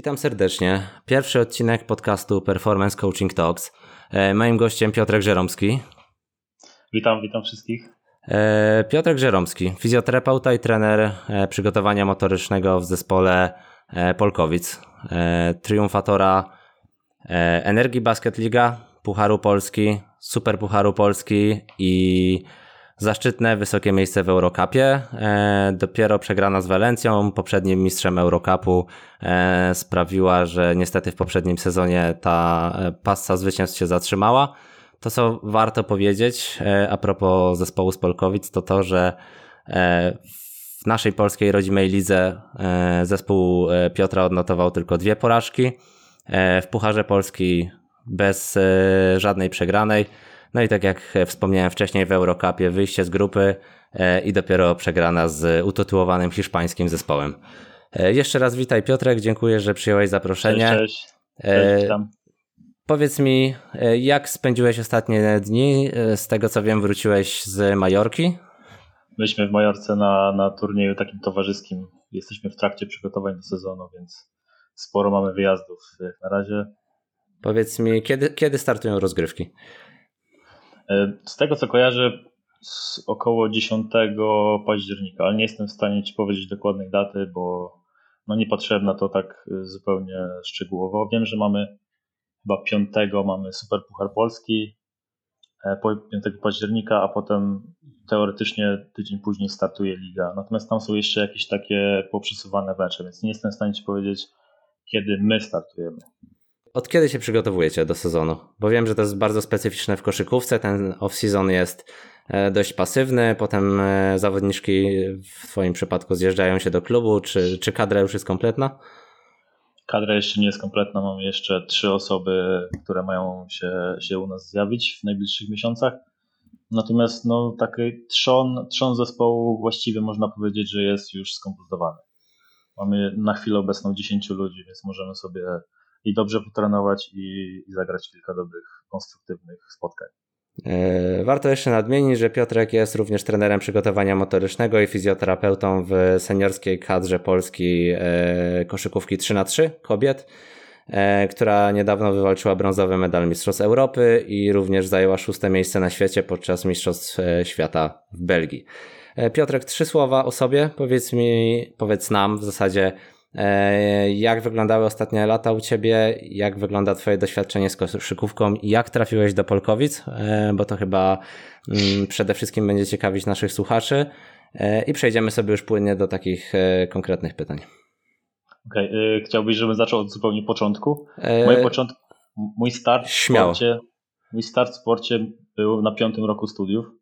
Witam serdecznie. Pierwszy odcinek podcastu Performance Coaching Talks. E, moim gościem Piotrek Żeromski. Witam, witam wszystkich. E, Piotrek Żeromski, fizjoterapeuta i trener e, przygotowania motorycznego w zespole Polkowic, triumfatora Energii Basket Liga, Pucharu Polski, Super Pucharu Polski i Zaszczytne, wysokie miejsce w Eurocupie. E, dopiero przegrana z Walencją, poprzednim mistrzem Eurocupu, e, sprawiła, że niestety w poprzednim sezonie ta e, passa zwycięstw się zatrzymała. To, co warto powiedzieć a propos zespołu z Polkowic, to to, że w naszej polskiej rodzimej lidze zespół Piotra odnotował tylko dwie porażki. W Pucharze Polski bez żadnej przegranej. No i tak jak wspomniałem wcześniej w Eurocupie, wyjście z grupy e, i dopiero przegrana z utytułowanym hiszpańskim zespołem. E, jeszcze raz witaj Piotrek, dziękuję, że przyjąłeś zaproszenie. Cześć, cześć. cześć. Powiedz mi, e, jak spędziłeś ostatnie dni? Z tego co wiem, wróciłeś z Majorki? Byliśmy w Majorce na, na turnieju takim towarzyskim. Jesteśmy w trakcie przygotowań do sezonu, więc sporo mamy wyjazdów na razie. Powiedz mi, kiedy, kiedy startują rozgrywki? E, z tego co kojarzę, z około 10 października, ale nie jestem w stanie Ci powiedzieć dokładnej daty, bo no nie na to tak e, zupełnie szczegółowo. Wiem, że mamy chyba 5 mamy Super Puchar Polski, 5 e, października, a potem teoretycznie tydzień później startuje liga. Natomiast tam są jeszcze jakieś takie poprzesuwane mecze, więc nie jestem w stanie Ci powiedzieć, kiedy my startujemy. Od kiedy się przygotowujecie do sezonu? Bo wiem, że to jest bardzo specyficzne w koszykówce. Ten off-season jest e, dość pasywny, potem e, zawodniczki w Twoim przypadku zjeżdżają się do klubu, czy, czy kadra już jest kompletna? Kadra jeszcze nie jest kompletna. Mamy jeszcze trzy osoby, które mają się, się u nas zjawić w najbliższych miesiącach. Natomiast no, taki trzon, trzon zespołu właściwie można powiedzieć, że jest już skompletowany. Mamy na chwilę obecną 10 ludzi, więc możemy sobie i dobrze potrenować i, i zagrać kilka dobrych, konstruktywnych spotkań. E, warto jeszcze nadmienić, że Piotrek jest również trenerem przygotowania motorycznego i fizjoterapeutą w seniorskiej kadrze Polski e, koszykówki 3 na 3 kobiet, e, która niedawno wywalczyła brązowy medal Mistrzostw Europy i również zajęła szóste miejsce na świecie podczas Mistrzostw Świata w Belgii. Piotrek, trzy słowa o sobie. Powiedz mi, powiedz nam w zasadzie, E, jak wyglądały ostatnie lata u Ciebie? Jak wygląda Twoje doświadczenie z koszykówką? Jak trafiłeś do Polkowic? E, bo to chyba mm, przede wszystkim będzie ciekawić naszych słuchaczy. E, I przejdziemy sobie już płynnie do takich konkretnych pytań. Okay. chciałbyś, żebym zaczął od zupełnie początku? Mój, począt... mój start w sporcie, mój start w sporcie był na piątym roku studiów.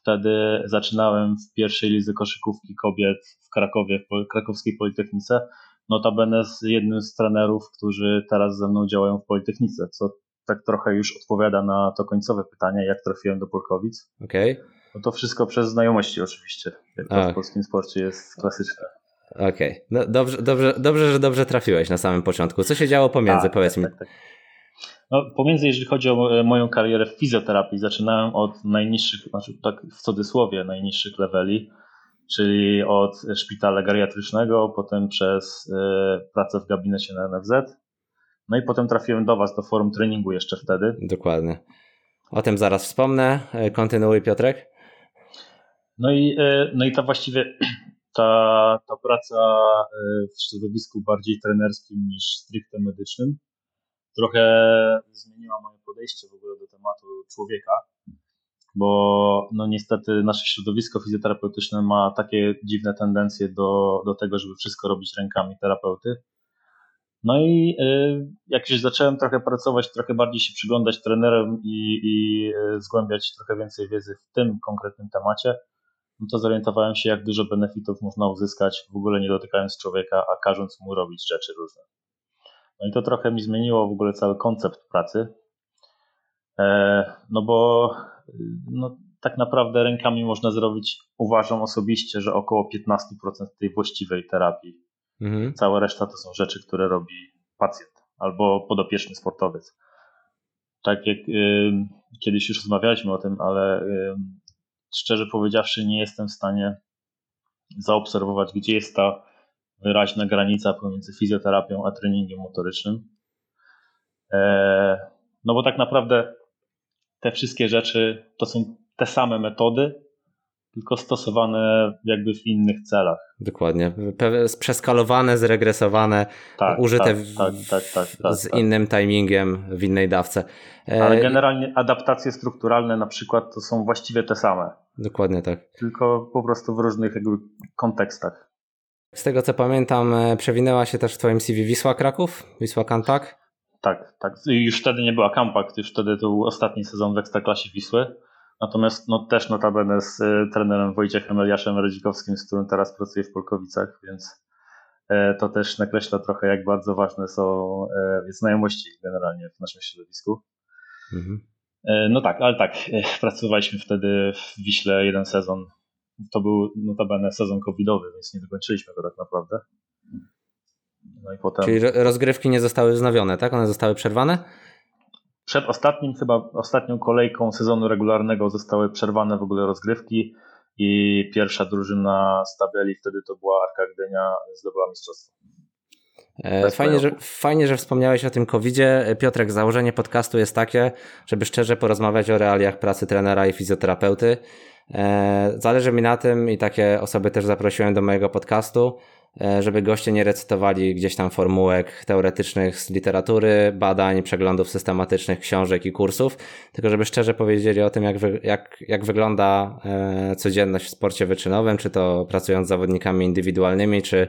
Wtedy zaczynałem w pierwszej lidze koszykówki kobiet w Krakowie, w krakowskiej Politechnice. Notabene z jednym z trenerów, którzy teraz ze mną działają w Politechnice, co tak trochę już odpowiada na to końcowe pytanie, jak trafiłem do Polkowic. Okej. Okay. No to wszystko przez znajomości oczywiście, jak to w polskim sporcie jest klasyczne. Okej, okay. no dobrze, dobrze, dobrze, że dobrze trafiłeś na samym początku. Co się działo pomiędzy, tak, powiedz tak, mi? Tak, tak. No, pomiędzy, jeżeli chodzi o moją karierę w fizjoterapii, zaczynałem od najniższych, znaczy tak w cudzysłowie, najniższych leveli, czyli od szpitala geriatrycznego, potem przez y, pracę w gabinecie na NFZ. No i potem trafiłem do Was, do forum treningu jeszcze wtedy. Dokładnie. O tym zaraz wspomnę. E, kontynuuj Piotrek. No i, no i ta właściwie ta, ta praca w środowisku bardziej trenerskim niż stricte medycznym trochę zmieniła moje podejście w ogóle do tematu człowieka, bo no niestety nasze środowisko fizjoterapeutyczne ma takie dziwne tendencje do, do tego, żeby wszystko robić rękami terapeuty. No i y, jak już zacząłem trochę pracować, trochę bardziej się przyglądać trenerem i, i y, zgłębiać trochę więcej wiedzy w tym konkretnym temacie, no to zorientowałem się, jak dużo benefitów można uzyskać, w ogóle nie dotykając człowieka, a każąc mu robić rzeczy różne. No i to trochę mi zmieniło w ogóle cały koncept pracy. E, no bo no, tak naprawdę rękami można zrobić, uważam osobiście, że około 15% tej właściwej terapii. Mhm. Cała reszta to są rzeczy, które robi pacjent albo podopieczny sportowiec. Tak jak y, kiedyś już rozmawialiśmy o tym, ale y, szczerze powiedziawszy, nie jestem w stanie zaobserwować, gdzie jest ta wyraźna granica pomiędzy fizjoterapią a treningiem motorycznym. E, no bo tak naprawdę te wszystkie rzeczy to są te same metody, tylko stosowane jakby w innych celach. Dokładnie. Przeskalowane, zregresowane, tak, użyte tak, w, tak, tak, tak, tak z innym timingiem w innej dawce. E, Ale generalnie adaptacje strukturalne na przykład to są właściwie te same. Dokładnie tak. Tylko po prostu w różnych jakby kontekstach. Z tego co pamiętam, e, przewinęła się też w Twoim CV Wisła Kraków, Wisła Kantak. Tak, tak. Już wtedy nie była Kampak, już wtedy to był ostatni sezon w Ekstraklasie Wisły. Natomiast no, też notabene z y, trenerem Wojciechem Eliaszem Radzikowskim, z którym teraz pracuję w Polkowicach, więc y, to też nakreśla trochę, jak bardzo ważne są znajomości generalnie w naszym środowisku. Mhm. No tak, ale tak, pracowaliśmy wtedy w Wiśle jeden sezon. To był notabene sezon covidowy, więc nie dokończyliśmy go tak naprawdę. No i potem... Czyli rozgrywki nie zostały wznowione, tak? One zostały przerwane? Przed ostatnim, chyba ostatnią kolejką sezonu regularnego zostały przerwane w ogóle rozgrywki i pierwsza drużyna z tabeli, wtedy to była Arka Gdynia, zdobyła mistrzostwo. E, fajnie że, fajnie, że wspomniałeś o tym COVID-zie. Piotrek, założenie podcastu jest takie, żeby szczerze porozmawiać o realiach pracy trenera i fizjoterapeuty. E, zależy mi na tym i takie osoby też zaprosiłem do mojego podcastu, E, żeby goście nie recytowali gdzieś tam formułek teoretycznych z literatury, badań, przeglądów systematycznych, książek i kursów, tylko żeby szczerze powiedzieli o tym, jak, jak, jak wygląda e, codzienność w sporcie wyczynowym, czy to pracując z zawodnikami indywidualnymi, czy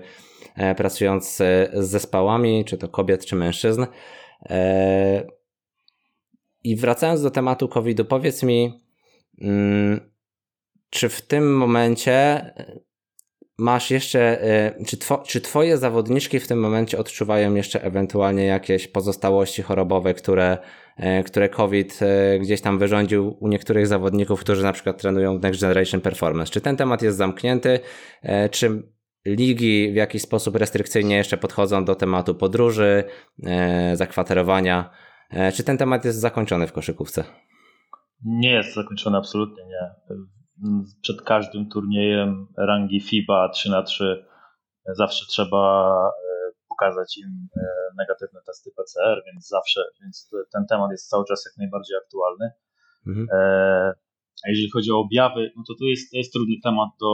pracując z zespołami, czy to kobiet, czy mężczyzn. I wracając do tematu COVID-u, powiedz mi, mm, czy w tym momencie masz jeszcze, e, czy, two, czy twoje zawodniczki w tym momencie odczuwają jeszcze ewentualnie jakieś pozostałości chorobowe, które, e, które COVID e, gdzieś tam wyrządził u niektórych zawodników, którzy na przykład trenują w Next Generation Performance? Czy ten temat jest zamknięty? Czy ligi w jakiś sposób restrykcyjnie jeszcze podchodzą do tematu podróży, zakwaterowania? Czy ten temat jest zakończony w koszykówce? Nie jest zakończony, absolutnie nie przed każdym turniejem rangi FIBA 3 na 3 zawsze trzeba e, pokazać im e, negatywne testy PCR, więc zawsze, więc ten temat jest cały czas jak najbardziej aktualny. Mhm. E, a jeżeli chodzi o objawy, no to to jest, to jest trudny temat do,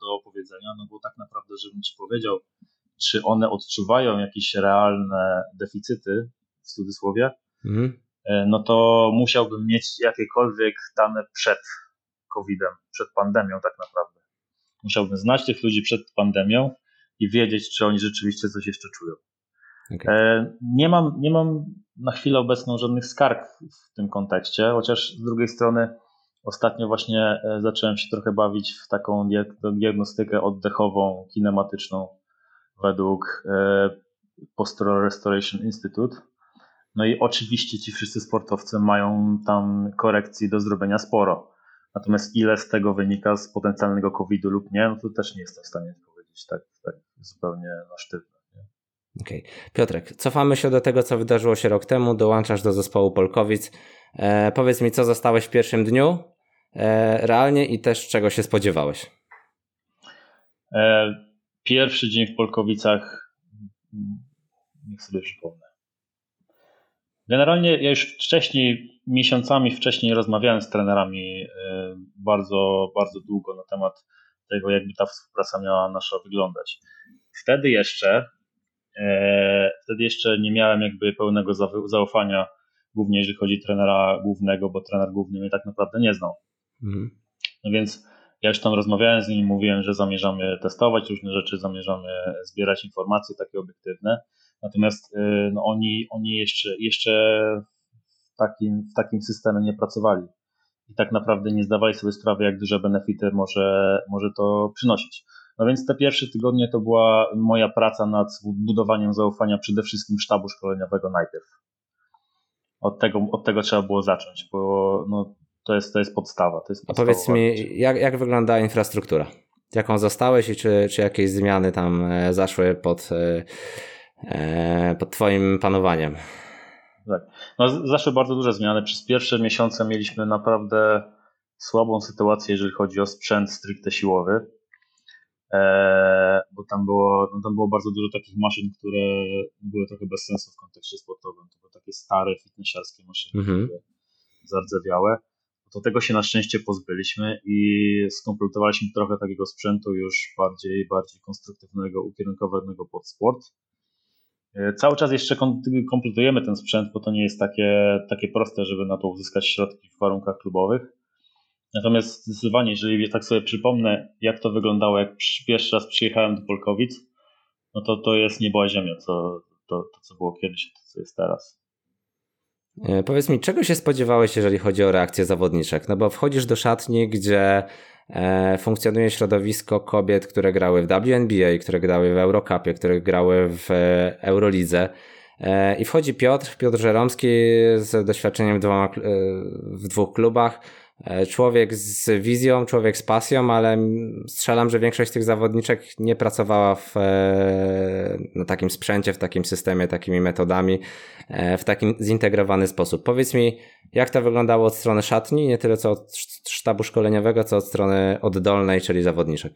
do opowiedzenia, no bo tak naprawdę, żebym ci powiedział, czy one odczuwają jakieś realne deficyty, w cudzysłowie, mhm. no to musiałbym mieć jakiekolwiek dane przed COVID-em, przed pandemią tak naprawdę. Musiałbym znać tych ludzi przed pandemią i wiedzieć, czy oni rzeczywiście coś jeszcze czują. Okay. E, nie, mam, nie mam na chwilę obecną żadnych skarg w tym kontekście, chociaż z drugiej strony ostatnio właśnie e, zacząłem się trochę bawić w taką diagnostykę oddechową, kinematyczną według e, Postural Restoration Institute. No i oczywiście ci wszyscy sportowcy mają tam korekcji do zrobienia sporo. Natomiast ile z tego wynika z potencjalnego COVID-u lub nie, no to też nie jestem w stanie powiedzieć tak, tak zupełnie na sztywno. Okej. Okay. Piotrek, cofamy się do tego, co wydarzyło się rok temu. Dołączasz do zespołu Polkowic. E, powiedz mi, co zostałeś w pierwszym dniu e, realnie i też czego się spodziewałeś? E, pierwszy dzień w Polkowicach, niech sobie przypomnę. Generalnie ja już wcześniej, miesiącami wcześniej rozmawiałem z trenerami e, bardzo, bardzo długo na temat tego, jakby ta współpraca miała nasza wyglądać. Wtedy jeszcze, e, wtedy jeszcze nie miałem jakby pełnego zaufania, głównie jeżeli chodzi o trenera głównego, bo trener główny mnie tak naprawdę nie znał. Mhm. No więc ja już tam rozmawiałem z nim, mówiłem, że zamierzamy testować różne rzeczy, zamierzamy zbierać informacje takie obiektywne. Natomiast y, no, oni, oni jeszcze, jeszcze takim, w takim systemie nie pracowali i tak naprawdę nie zdawali sobie sprawy, jak duże benefity może, może to przynosić. No więc te pierwsze tygodnie to była moja praca nad budowaniem zaufania przede wszystkim sztabu szkoleniowego najpierw. Od tego, od tego trzeba było zacząć, bo no, to, jest, to jest podstawa. To jest A powiedz mi, jak, jak wygląda infrastruktura? Jaką zostałeś i czy, czy jakieś zmiany tam e, zaszły pod e, E, pod Twoim panowaniem? Tak. No, zaszły bardzo duże zmiany. Przez pierwsze miesiące mieliśmy naprawdę słabą sytuację, jeżeli chodzi o sprzęt stricte siłowy. bo tam było, no tam było bardzo dużo takich maszyn, które były trochę bez sensu w kontekście sportowym. To były takie stare, fitnessiarskie maszyny, mhm. które zardzewiałe. Do tego się na szczęście pozbyliśmy i skompletowaliśmy trochę takiego sprzętu już bardziej, bardziej konstruktywnego, ukierunkowanego pod sport. E, cały czas jeszcze kompletujemy ten sprzęt, bo to nie jest takie, takie proste, żeby na to uzyskać środki w warunkach klubowych. Natomiast zdecydowanie, jeżeli tak sobie przypomnę, jak to wyglądało, jak pierwszy raz przyjechałem do Polkowic, no to to jest niebo ziemia, to, to, to co było kiedyś, to co jest teraz. E, powiedz mi, czego się spodziewałeś, jeżeli chodzi o reakcję zawodniczek? No bo wchodzisz do szatni, gdzie funkcjonuje środowisko kobiet, które grały w WNBA, które grały w Eurocupie, które grały w e, Eurolidze. I wchodzi Piotr, Piotr Żeromski z doświadczeniem w dwóch klubach E, człowiek z wizją, człowiek z pasją, ale strzelam, że większość tych zawodniczek nie pracowała w, e, na takim sprzęcie, w takim systemie, takimi metodami, e, w takim zintegrowany sposób. Powiedz mi, jak to wyglądało od strony szatni, nie tyle co od sztabu szkoleniowego, co od strony oddolnej, czyli zawodniczek?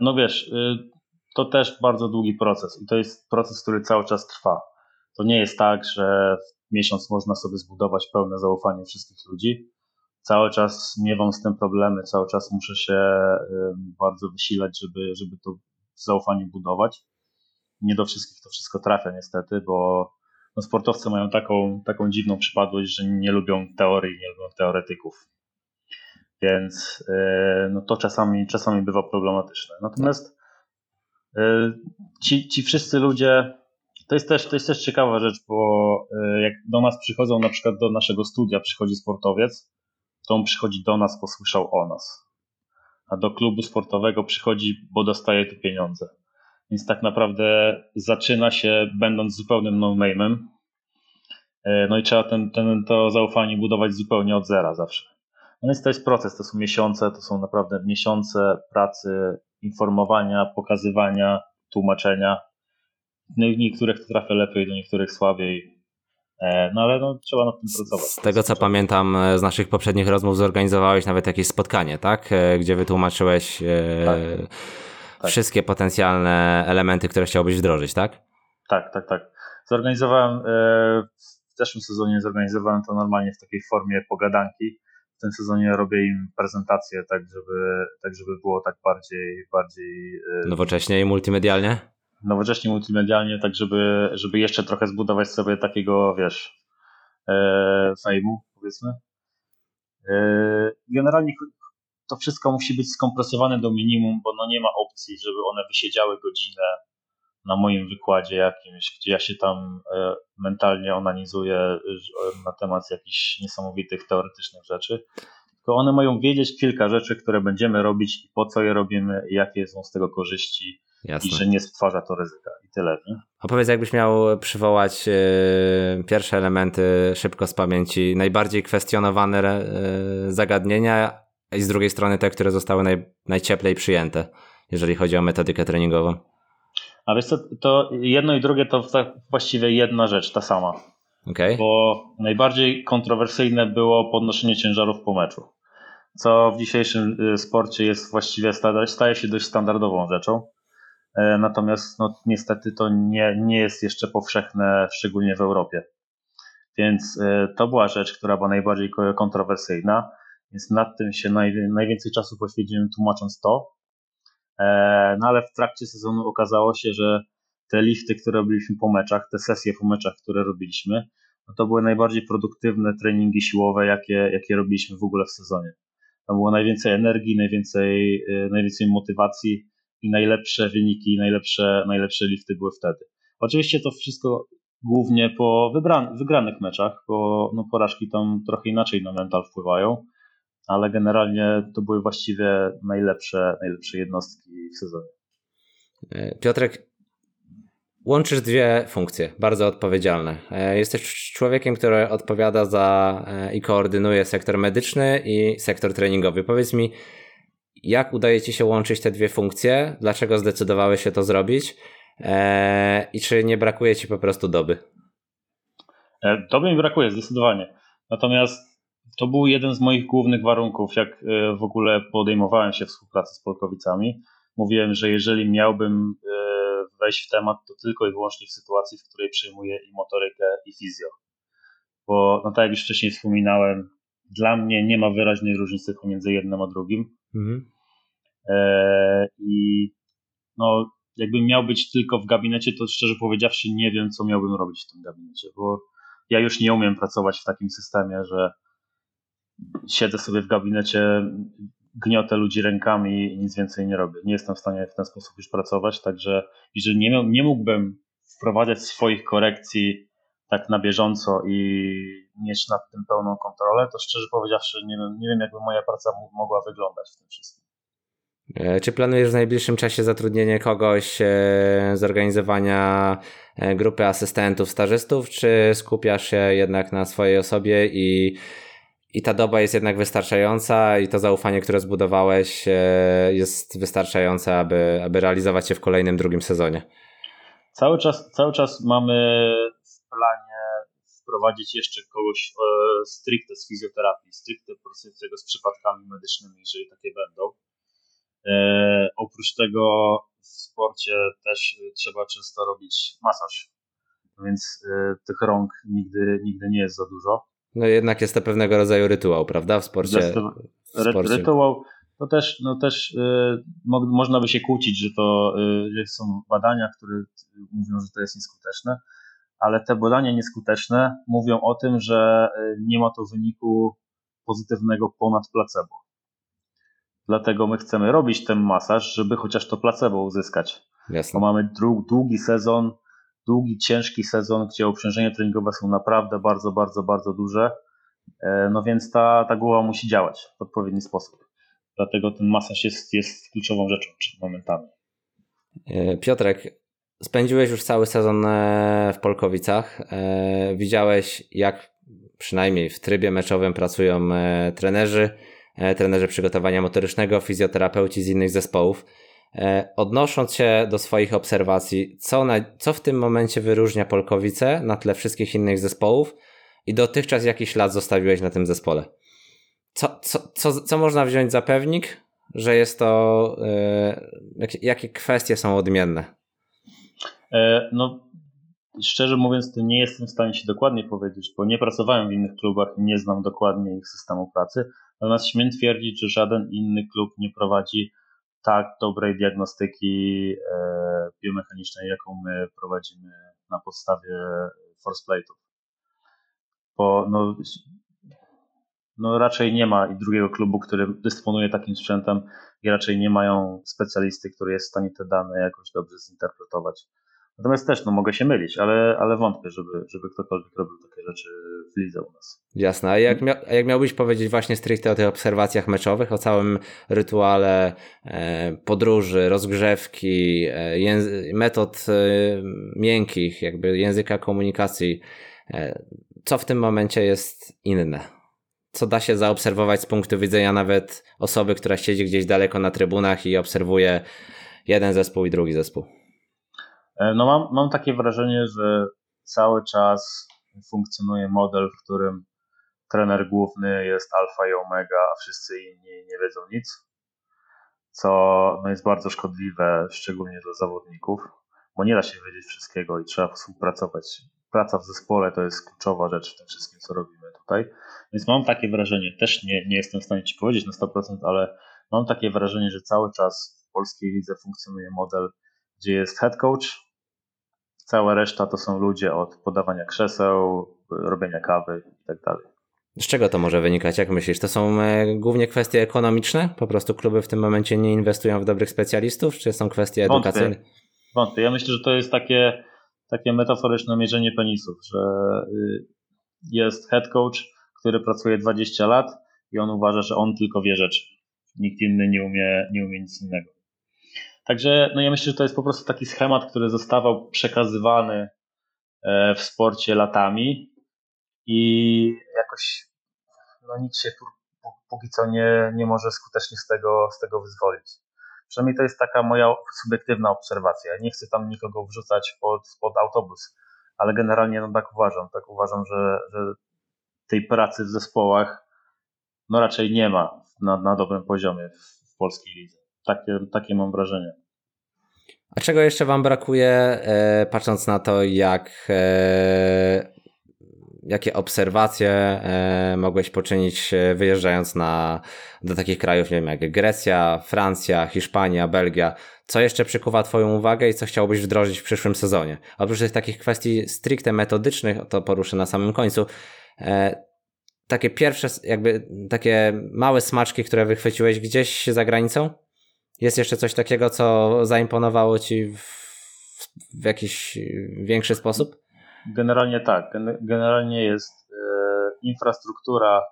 No wiesz, y, to też bardzo długi proces i to jest proces, który cały czas trwa. To nie jest tak, że miesiąc można sobie zbudować pełne zaufanie wszystkich ludzi. Cały czas miewam z tym problemy, cały czas muszę się bardzo wysilać, żeby, żeby to zaufanie budować. Nie do wszystkich to wszystko trafia niestety, bo no, sportowcy mają taką, taką dziwną przypadłość, że nie lubią teorii, nie lubią teoretyków. Więc y, no to czasami, czasami bywa problematyczne. Natomiast y, ci, ci wszyscy ludzie, to jest też, to jest też ciekawa rzecz, bo e, jak do nas przychodzą, na przykład do naszego studia przychodzi sportowiec, to on przychodzi do nas, bo słyszał o nas. A do klubu sportowego przychodzi, bo dostaje tu pieniądze. Więc tak naprawdę zaczyna się będąc zupełnym no-name'em. E, no i trzeba ten, ten, to zaufanie budować zupełnie od zera zawsze. No więc to jest proces, to są miesiące, to są naprawdę miesiące pracy, informowania, pokazywania, tłumaczenia. No niektórych to trafia lepiej, do niektórych słabiej. E, no ale no, trzeba nad tym pracować. Z tego co pamiętam e, z naszych poprzednich rozmów zorganizowałeś nawet jakieś spotkanie, tak? E, gdzie wytłumaczyłeś tak. tak. wszystkie potencjalne elementy, które chciałbyś wdrożyć, tak? Tak, tak, tak. Zorganizowałem w zeszłym sezonie zorganizowałem to normalnie w takiej formie pogadanki. W tym sezonie robię im prezentację, tak żeby, tak żeby było tak bardziej bardziej nowocześnie i multimedialnie nowocześnie multimedialnie, tak żeby, żeby jeszcze trochę zbudować sobie takiego, wiesz, e, fejmu, powiedzmy. E, generalnie to wszystko musi być skompresowane do minimum, bo no nie ma opcji, żeby one wysiedziały godzinę na moim wykładzie jakimś, gdzie ja się tam e, mentalnie onanizuję na temat jakichś niesamowitych teoretycznych rzeczy. Tylko one mają wiedzieć kilka rzeczy, które będziemy robić i po co je robimy i jakie są z tego korzyści Jasne. i że nie stwarza to ryzyka i tyle. Nie? Opowiedz, jakbyś miał przywołać yy, pierwsze elementy szybko z pamięci, najbardziej kwestionowane yy, zagadnienia i z drugiej strony te, które zostały naj, najcieplej przyjęte, jeżeli chodzi o metodykę treningową. A wiesz co, to jedno i drugie to właściwie jedna rzecz, ta sama. Okay. Bo najbardziej kontrowersyjne było podnoszenie ciężarów po meczu, co w dzisiejszym sporcie jest właściwie staje się dość standardową rzeczą. E, natomiast no, niestety to nie, nie jest jeszcze powszechne, szczególnie w Europie. Więc e, to była rzecz, która była najbardziej kontrowersyjna, więc nad tym się naj, najwięcej czasu poświęciłem tłumacząc to. E, no ale w trakcie sezonu okazało się, że te lifty, które robiliśmy po meczach, te sesje po meczach, które robiliśmy, no to były najbardziej produktywne treningi siłowe, jakie, jakie robiliśmy w ogóle w sezonie. Tam było najwięcej energii, najwięcej, najwięcej motywacji, i najlepsze wyniki, najlepsze, najlepsze lifty były wtedy. Oczywiście to wszystko głównie po wygranych meczach, bo no, porażki tam trochę inaczej na mental wpływają, ale generalnie to były właściwie najlepsze, najlepsze jednostki w sezonie. E, Piotrek, łączysz dwie funkcje, bardzo odpowiedzialne. E, jesteś człowiekiem, który odpowiada za e, i koordynuje sektor medyczny i sektor treningowy. Powiedz mi, jak udaje Ci się łączyć te dwie funkcje? Dlaczego zdecydowałeś się to zrobić? Eee, I czy nie brakuje Ci po prostu doby? E, doby mi brakuje, zdecydowanie. Natomiast to był jeden z moich głównych warunków, jak e, w ogóle podejmowałem się współpracy z Polkowicami. Mówiłem, że jeżeli miałbym e, wejść w temat, to tylko i wyłącznie w sytuacji, w której przyjmuję i motorykę, i fizjo. Bo, no tak jak już wcześniej wspominałem, dla mnie nie ma wyraźnej różnicy pomiędzy jednym a drugim. Mhm. E, I no, jakbym miał być tylko w gabinecie, to szczerze powiedziawszy nie wiem, co miałbym robić w tym gabinecie, bo ja już nie umiem pracować w takim systemie, że siedzę sobie w gabinecie, gniotę ludzi rękami i nic więcej nie robię. Nie jestem w stanie w ten sposób już pracować, także jeżeli nie, nie mógłbym wprowadzać swoich korekcji tak na bieżąco i mieć nad tym pełną kontrolę, to szczerze powiedziawszy nie wiem, nie wiem jakby moja praca mogła wyglądać w tym wszystkim. E, czy planujesz w najbliższym czasie zatrudnienie kogoś, e, zorganizowania e, grupy asystentów, stażystów, czy skupiasz się jednak na swojej osobie i, i ta doba jest jednak wystarczająca i to zaufanie, które zbudowałeś jest wystarczające, aby, aby realizować się w kolejnym, drugim sezonie? Cały czas, cały czas mamy planie wprowadzić jeszcze kogoś stricte z fizjoterapii, stricte pracującego z przypadkami medycznymi, jeżeli takie będą E, oprócz tego w sporcie też trzeba często robić masaż, więc e, tych rąk nigdy, nigdy nie jest za dużo. No jednak jest to pewnego rodzaju rytuał, prawda? W sporcie. W sporcie. Rytuał to też, no też y, mo, można by się kłócić, że to y, że są badania, które mówią, że to jest nieskuteczne, ale te badania nieskuteczne mówią o tym, że nie ma to wyniku pozytywnego ponad placebo. Dlatego my chcemy robić ten masaż, żeby chociaż to placebo uzyskać. Jasne. Bo mamy długi sezon, długi, ciężki sezon, gdzie obciążenia treningowe są naprawdę bardzo, bardzo, bardzo duże. E, no więc ta, ta głowa musi działać w odpowiedni sposób. Dlatego ten masaż jest, jest kluczową rzeczą momentami. E, Piotrek, spędziłeś już cały sezon e, w Polkowicach. Widziałeś, jak przynajmniej w trybie meczowym pracują trenerzy E, trenerzy przygotowania motorycznego, fizjoterapeuci z innych zespołów. E, odnosząc się do swoich obserwacji, co, na, co w tym momencie wyróżnia Polkowice na tle wszystkich innych zespołów i dotychczas jaki ślad zostawiłeś na tym zespole? Co, co, co, co można wziąć za pewnik, że jest to, yy, jakie kwestie są odmienne? No, szczerze mówiąc, to nie jestem w stanie się dokładnie powiedzieć, bo nie pracowałem w innych klubach i nie znam dokładnie ich systemu pracy. Natomiast śmiem twierdzić, że żaden inny klub nie prowadzi tak dobrej diagnostyki e, biomechanicznej, jaką my prowadzimy na podstawie force plate'ów. Bo no, no raczej nie ma i drugiego klubu, który dysponuje takim sprzętem i raczej nie mają specjalisty, który jest w stanie te dane jakoś dobrze zinterpretować. Natomiast też no, mogę się mylić, ale, ale wątpię, żeby, żeby ktokolwiek robił takie rzeczy w lidze u nas. Jasne. A jak, mia- a jak miałbyś powiedzieć właśnie stricte o tych obserwacjach meczowych, o całym rytuale e, podróży, rozgrzewki, e, metod e, miękkich, jakby języka komunikacji, e, co w tym momencie jest inne? Co da się zaobserwować z punktu widzenia nawet osoby, która siedzi gdzieś daleko na trybunach i obserwuje jeden zespół i drugi zespół? E, no mam, mam takie wrażenie, że cały czas funkcjonuje model, w którym trener główny jest alfa i omega, a wszyscy inni nie wiedzą nic, co no jest bardzo szkodliwe, szczególnie dla zawodników, bo nie da się wiedzieć wszystkiego i trzeba współpracować. Praca w zespole to jest kluczowa rzecz w tym wszystkim, co robimy tutaj. Więc mam takie wrażenie, też nie, nie jestem w stanie Ci powiedzieć na 100%, ale mam takie wrażenie, że cały czas w polskiej lidze funkcjonuje model, gdzie jest head coach, Cała reszta to są ludzie od podawania krzeseł, robienia kawy i tak. Z czego to może wynikać, jak myślisz? To są e, głównie kwestie ekonomiczne? Po prostu kluby w tym momencie nie inwestują w dobrych specjalistów, czy są kwestie edukacyjne? Wątpię. Wątpię. Ja myślę, że to jest takie, takie metaforyczne mierzenie penisów, że y, jest head coach, który pracuje 20 lat i on uważa, że on tylko wie rzeczy. Nikt inny nie umie, nie umie nic innego. Także no ja myślę, że to jest po prostu taki schemat, który zostawał przekazywany e, w sporcie latami i jakoś no nikt się póki co nie, nie może skutecznie z tego, z tego wyzwolić. Przynajmniej to jest taka moja subiektywna obserwacja. Nie chcę tam nikogo wrzucać pod, pod autobus, ale generalnie no tak uważam. Tak uważam, że, że tej pracy w zespołach no raczej nie ma na, na dobrym poziomie w, w polskiej lidze. Takie, takie mam wrażenie. A czego jeszcze Wam brakuje, e, patrząc na to, jak, e, jakie obserwacje e, mogłeś poczynić wyjeżdżając na, do takich krajów, nie wiem, jak Grecja, Francja, Hiszpania, Belgia? Co jeszcze przykuwa Twoją uwagę i co chciałbyś wdrożyć w przyszłym sezonie? Oprócz tych takich kwestii stricte metodycznych, to poruszę na samym końcu, takie pierwsze, jakby takie małe smaczki, które wychwyciłeś gdzieś za granicą? Jest jeszcze coś takiego, co zaimponowało ci w, w jakiś większy sposób? Generalnie tak. Generalnie jest e, infrastruktura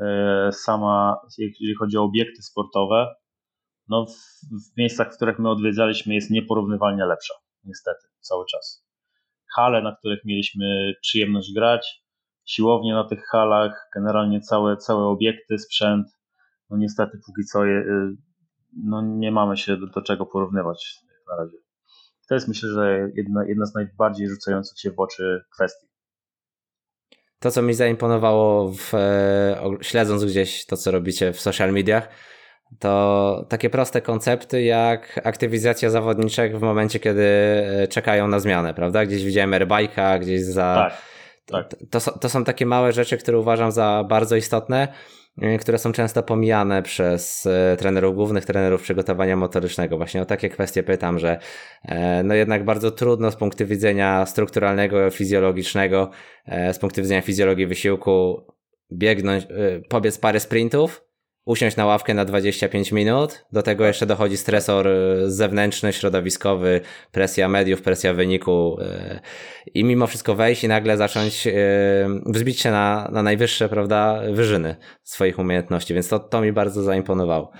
e, sama, jeżeli chodzi o obiekty sportowe, no w, w, miejscach, w których my odwiedzaliśmy, jest nieporównywalnie lepsza, niestety, cały czas. Hale, na których mieliśmy przyjemność grać, siłownie na tych halach, generalnie całe, całe obiekty, sprzęt, no niestety póki co je, y, no nie mamy się do, do czego porównywać na razie. To jest myślę, że jedna, jedna z najbardziej rzucających się w oczy kwestii. To, co mi zaimponowało, w, e, śledząc gdzieś to, co robicie w social mediach, to takie proste koncepty jak aktywizacja zawodniczek w momencie, kiedy e, czekają na zmianę, prawda? Gdzieś widziałem airbike'a, gdzieś za. Tak, tak. To, to, to są takie małe rzeczy, które uważam za bardzo istotne które są często pomijane przez e, trenerów głównych, trenerów przygotowania motorycznego. Właśnie o takie kwestie pytam, że e, no jednak bardzo trudno z punktu widzenia strukturalnego, fizjologicznego, z punktu widzenia fizjologii wysiłku biegnąć, pobiec parę sprintów, usiąść na ławkę na 25 minut. Do tego jeszcze dochodzi stresor y, zewnętrzny, środowiskowy, presja mediów, presja wyniku y, i mimo wszystko wejść i nagle zacząć y, wzbić się na, na najwyższe, prawda, wyżyny swoich umiejętności, więc to, to mi bardzo zaimponowało.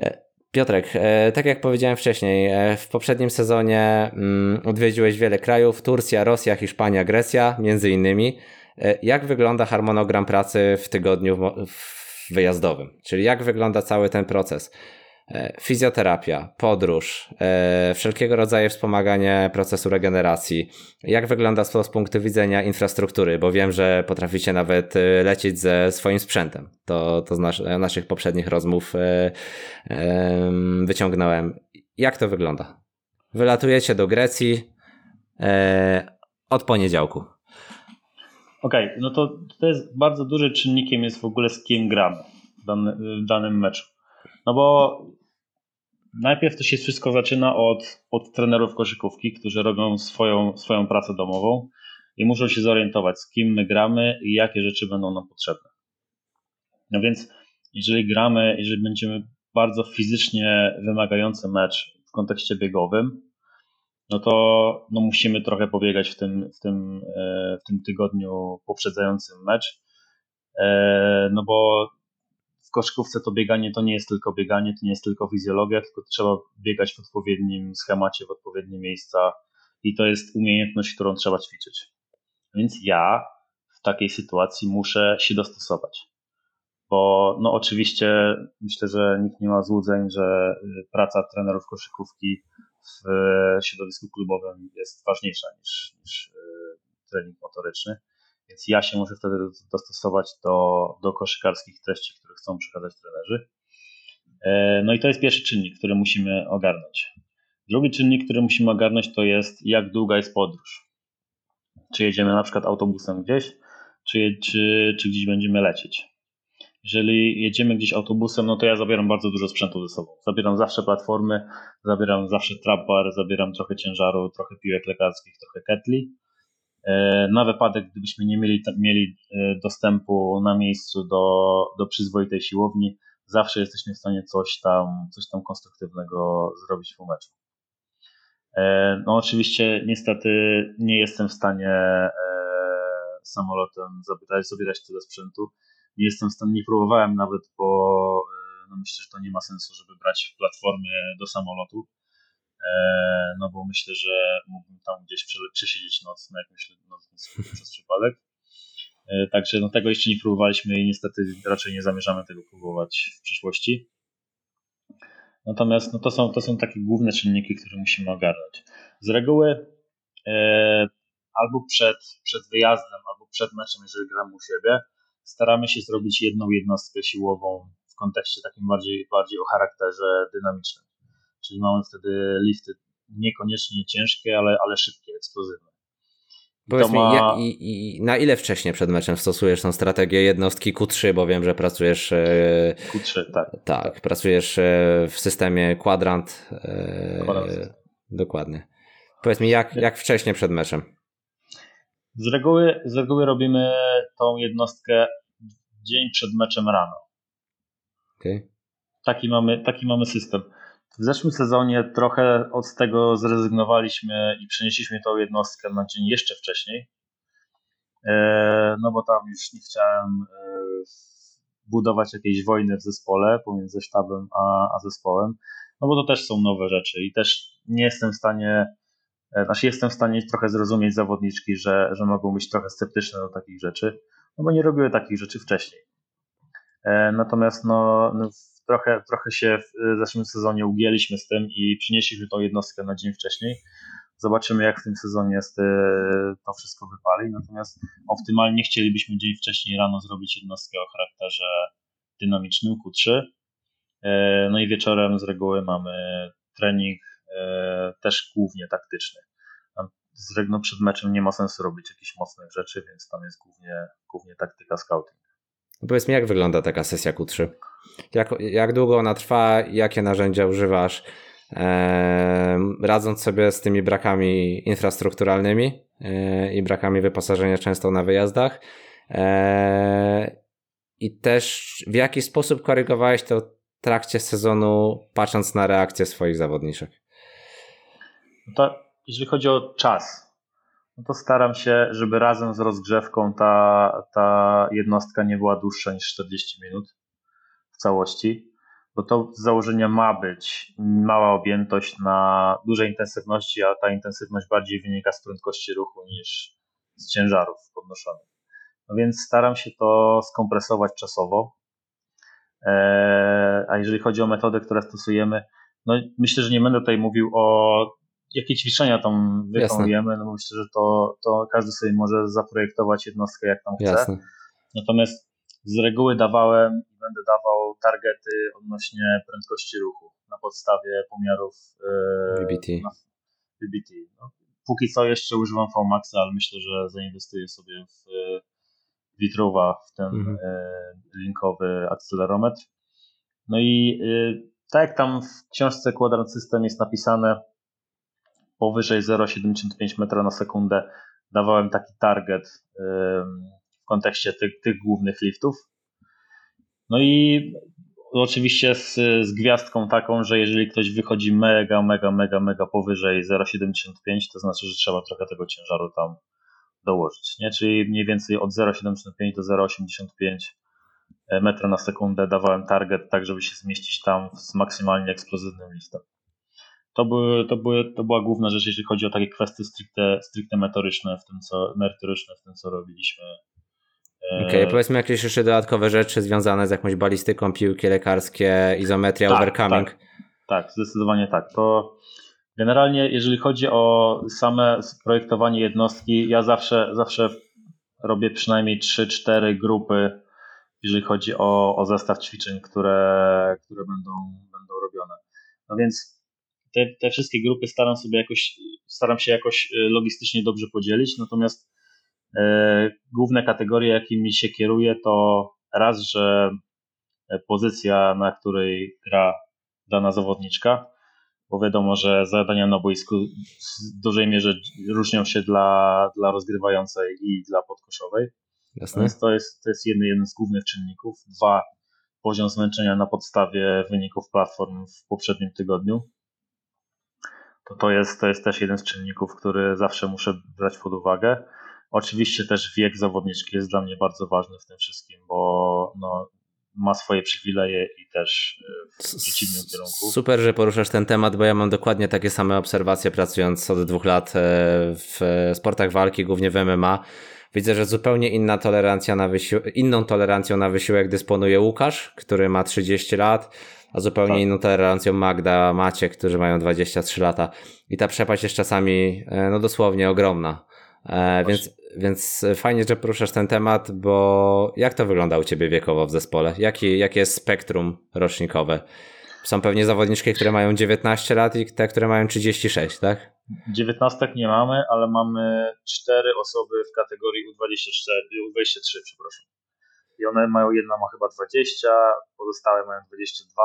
E, Piotrek, e, tak jak powiedziałem wcześniej, e, w poprzednim sezonie mm, odwiedziłeś wiele krajów, Turcja, Rosja, Hiszpania, Grecja, między innymi. Jak wygląda harmonogram pracy w tygodniu w wyjazdowym. Czyli jak wygląda cały ten proces. E, fizjoterapia, podróż, e, wszelkiego rodzaju wspomaganie procesu regeneracji. Jak wygląda to z punktu widzenia infrastruktury, bo wiem, że potraficie nawet e, lecieć ze swoim sprzętem. To, to z nas, naszych poprzednich rozmów wyciągnąłem. Jak to wygląda? Wylatujecie do Grecji od poniedziałku. Okej, okay, no to, to jest bardzo dużym czynnikiem jest w ogóle z kim gramy w, dany, w danym meczu. No bo najpierw to się wszystko zaczyna od, od trenerów koszykówki, którzy robią swoją, swoją pracę domową i muszą się zorientować, z kim my gramy i jakie rzeczy będą nam potrzebne. No więc, jeżeli gramy, jeżeli będziemy bardzo fizycznie wymagający mecz w kontekście biegowym, no to no musimy trochę pobiegać w tym, w, tym, e, w tym tygodniu poprzedzającym mecz. E, no bo w koszykówce to bieganie to nie jest tylko bieganie, to nie jest tylko fizjologia, tylko trzeba biegać w odpowiednim schemacie, w odpowiednie miejsca i to jest umiejętność, którą trzeba ćwiczyć. Więc ja w takiej sytuacji muszę się dostosować. Bo no oczywiście myślę, że nikt nie ma złudzeń, że praca trenerów koszykówki w e, środowisku klubowym jest ważniejsza niż, niż e, trening motoryczny. Więc ja się muszę wtedy dostosować do, do koszykarskich treści, które chcą przekazać trenerzy. E, no i to jest pierwszy czynnik, który musimy ogarnąć. Drugi czynnik, który musimy ogarnąć, to jest jak długa jest podróż. Czy jedziemy na przykład autobusem gdzieś, czy, czy, czy gdzieś będziemy lecieć. Jeżeli jedziemy gdzieś autobusem, no to ja zabieram bardzo dużo sprzętu ze sobą. Zabieram zawsze platformy, zabieram zawsze trap bar, zabieram trochę ciężaru, trochę piłek lekarskich, trochę ketli. E, na wypadek, gdybyśmy nie mieli, mieli e, dostępu na miejscu do, do przyzwoitej siłowni, zawsze jesteśmy w stanie coś tam, coś tam konstruktywnego zrobić w meczu. E, no oczywiście niestety nie jestem w stanie samolotem zabierać, zabierać tyle sprzętu nie jestem w stanie, nie próbowałem nawet, bo e, no myślę, że to nie ma sensu, żeby brać platformy do samolotu. E, no bo myślę, że mógłbym tam gdzieś przesiedzieć noc na jakimś lotnisku przez przypadek. E, także no tego jeszcze nie próbowaliśmy i niestety raczej nie zamierzamy tego próbować w przyszłości. Natomiast no to, są, to są takie główne czynniki, które musimy ogarnąć. Z reguły e, albo przed, przed wyjazdem, albo przed meczem, jeżeli gramy u siebie, staramy się zrobić jedną jednostkę siłową w kontekście takim bardziej, bardziej o charakterze dynamicznym. Czyli mamy wtedy lifty niekoniecznie ciężkie, ale, ale szybkie, eksplozywne. Powiedz ma... mi, ja, i, i, na ile wcześniej przed meczem stosujesz tą strategię jednostki Q3, bo wiem, że pracujesz. E, Q3, tak. Tak, pracujesz e, w systemie kwadrant. E, kwadrant. Dokładnie. Powiedz mi, jak, jak wcześniej przed meczem? Z reguły, z reguły robimy tą jednostkę dzień przed meczem rano. Okay. Taki, mamy, taki mamy system. W zeszłym sezonie trochę od tego zrezygnowaliśmy i przenieśliśmy tą jednostkę na dzień jeszcze wcześniej. E, no bo tam już nie chciałem e, budować jakiejś wojny w zespole pomiędzy sztabem a, a zespołem. No bo to też są nowe rzeczy i też nie jestem w stanie, znaczy jestem w stanie trochę zrozumieć zawodniczki, że, że mogą być trochę sceptyczne do takich rzeczy, no bo nie robiły takich rzeczy wcześniej. Natomiast no, no trochę, trochę się w zeszłym sezonie ugięliśmy z tym i przynieśliśmy tą jednostkę na dzień wcześniej. Zobaczymy, jak w tym sezonie e, to wszystko wypali. Natomiast optymalnie chcielibyśmy dzień wcześniej rano zrobić jednostkę o charakterze dynamicznym Q3. E, no i wieczorem z reguły mamy trening e, też głównie taktyczny. Z reguły przed meczem nie ma sensu robić jakichś mocnych rzeczy, więc tam jest głównie, głównie taktyka scouting. Powiedz mi, jak wygląda taka sesja Q3? Jak, jak długo ona trwa? Jakie narzędzia używasz? E, radząc sobie z tymi brakami infrastrukturalnymi e, i brakami wyposażenia często na wyjazdach. E, I też w jaki sposób korygowałeś to w trakcie sezonu, patrząc na reakcję swoich zawodniczek? To, jeżeli chodzi o czas, no to staram się, żeby razem z rozgrzewką ta, ta jednostka nie była dłuższa niż 40 minut w całości, bo to z założenia ma być mała objętość na dużej intensywności, a ta intensywność bardziej wynika z prędkości ruchu niż z ciężarów podnoszonych. No więc staram się to skompresować czasowo. E, a jeżeli chodzi o metody, które stosujemy, no myślę, że nie będę tutaj mówił o jakie ćwiczenia tam wykonujemy, no bo myślę, że to, to każdy sobie może zaprojektować jednostkę jak tam chce. Jasne. Natomiast z reguły dawałem i będę dawał targety odnośnie prędkości ruchu na podstawie pomiarów VBT. Na VBT. No, póki co jeszcze używam VMAXa, ale myślę, że zainwestuję sobie w Vitruva, w ten mhm. linkowy akcelerometr. No i tak jak tam w książce Quadrant System jest napisane, powyżej 0,75 metra na sekundę dawałem taki target w kontekście tych, tych głównych liftów. No i oczywiście z, z gwiazdką taką, że jeżeli ktoś wychodzi mega, mega, mega, mega powyżej 0,75, to znaczy, że trzeba trochę tego ciężaru tam dołożyć. Nie? Czyli mniej więcej od 0,75 do 0,85 metra na sekundę dawałem target, tak żeby się zmieścić tam z maksymalnie eksplozywnym liftem to, były, to, były, to była główna rzecz, jeśli chodzi o takie kwestie stricte, stricte metoryczne w tym, co, merytoryczne w tym, co robiliśmy. E, Okej, okay, powiedzmy jakieś jeszcze dodatkowe rzeczy związane z jakąś balistyką, piłki lekarskie, izometria, tak, overcoming. Tak, tak, zdecydowanie tak. To generalnie, jeżeli chodzi o same projektowanie jednostki, ja zawsze, zawsze robię przynajmniej 3-4 grupy, jeżeli chodzi o, o zestaw ćwiczeń, które, które będą, będą robione. No więc te, te wszystkie grupy staram sobie jakoś, staram się jakoś e, logistycznie dobrze podzielić, natomiast e, główne kategorie, jakimi się kieruję, to raz, że e, pozycja, na której gra dana zawodniczka, bo wiadomo, że zadania na boisku w dużej mierze różnią się dla, dla rozgrywającej i dla podkoszowej. Jasne. Więc to jest, to jest jeden, jeden z głównych czynników. Dwa, poziom zmęczenia na podstawie wyników platform w poprzednim tygodniu to, to, jest, to jest też jeden z czynników, który zawsze muszę brać pod uwagę. Oczywiście też wiek zawodniczki jest dla mnie bardzo ważny w tym wszystkim, bo no, ma swoje przywileje i też e, w przeciwnym kierunku. Super, że poruszasz ten temat, bo ja mam dokładnie takie same obserwacje pracując od dwóch lat e, w sportach walki, głównie w MMA. Widzę, że zupełnie inna tolerancja na wysiłek, inną tolerancją na wysiłek dysponuje Łukasz, który ma 30 lat a zupełnie tak. inną tolerancją Magda, Maciek, którzy mają 23 lata. I ta przepaść jest czasami, e, no dosłownie ogromna. E, więc, więc fajnie, że poruszasz ten temat, bo jak to wygląda u Ciebie wiekowo w zespole? Jaki, jakie jest spektrum rocznikowe? Są pewnie zawodniczki, które mają 19 lat i te, które mają 36, tak? 19 nie mamy, ale mamy cztery osoby w kategorii U24, U23, przepraszam. I one mają, jedna ma chyba 20, pozostałe mają 22.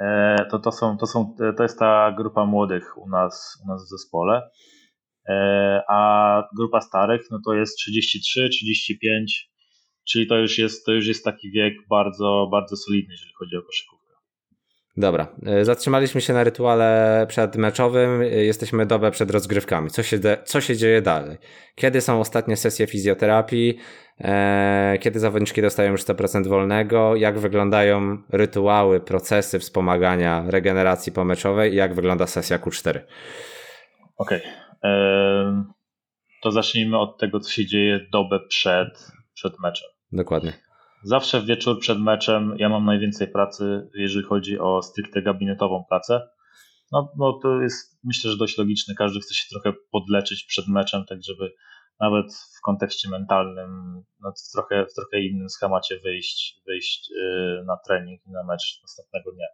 E, to, to, są, to, są, to jest ta grupa młodych u nas, u nas w zespole. E, a grupa starych no to jest 33, 35, czyli to już jest, to już jest taki wiek bardzo, bardzo solidny, jeżeli chodzi o koszykówkę. Dobra, e, zatrzymaliśmy się na rytuale przedmeczowym, e, jesteśmy dobę przed rozgrywkami. Co się, co się dzieje dalej? Kiedy są ostatnie sesje fizjoterapii? E, kiedy zawodniczki dostają już 100% wolnego? Jak wyglądają rytuały, procesy wspomagania regeneracji pomeczowej i jak wygląda sesja Q4? Okej, okay. to zacznijmy od tego, co się dzieje dobę przed, przed meczem. Dokładnie. Zawsze w wieczór przed meczem ja mam najwięcej pracy, jeżeli chodzi o stricte gabinetową pracę. No, no to jest myślę, że dość logiczne. Każdy chce się trochę podleczyć przed meczem, tak żeby nawet w kontekście mentalnym, no, w, trochę, w trochę innym schemacie wyjść, wyjść y, na trening i na mecz następnego dnia.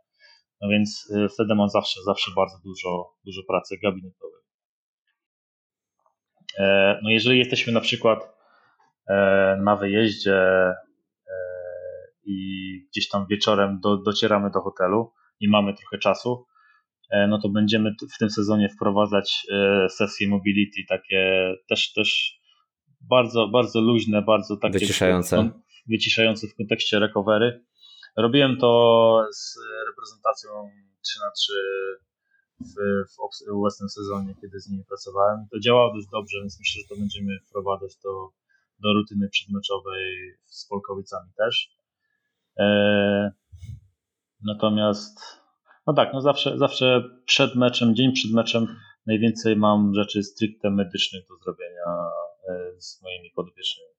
No więc y, wtedy mam zawsze, zawsze bardzo dużo, dużo pracy gabinetowej. E, no jeżeli jesteśmy na przykład e, na wyjeździe i gdzieś tam wieczorem do, docieramy do hotelu i mamy trochę czasu, e, no to będziemy w tym sezonie wprowadzać e, sesje mobility, takie też, też bardzo, bardzo luźne, bardzo takie wyciszające. wyciszające w kontekście recovery. Robiłem to z reprezentacją 3 na 3 w, w obecnym sezonie, kiedy z nimi pracowałem. To działało dość dobrze, więc myślę, że to będziemy wprowadzać do, do rutyny przedmeczowej z Polkowicami też. E, natomiast, no tak, no zawsze, zawsze przed meczem, dzień przed meczem najwięcej mam rzeczy stricte medycznych do zrobienia e, z moimi podopiecznymi.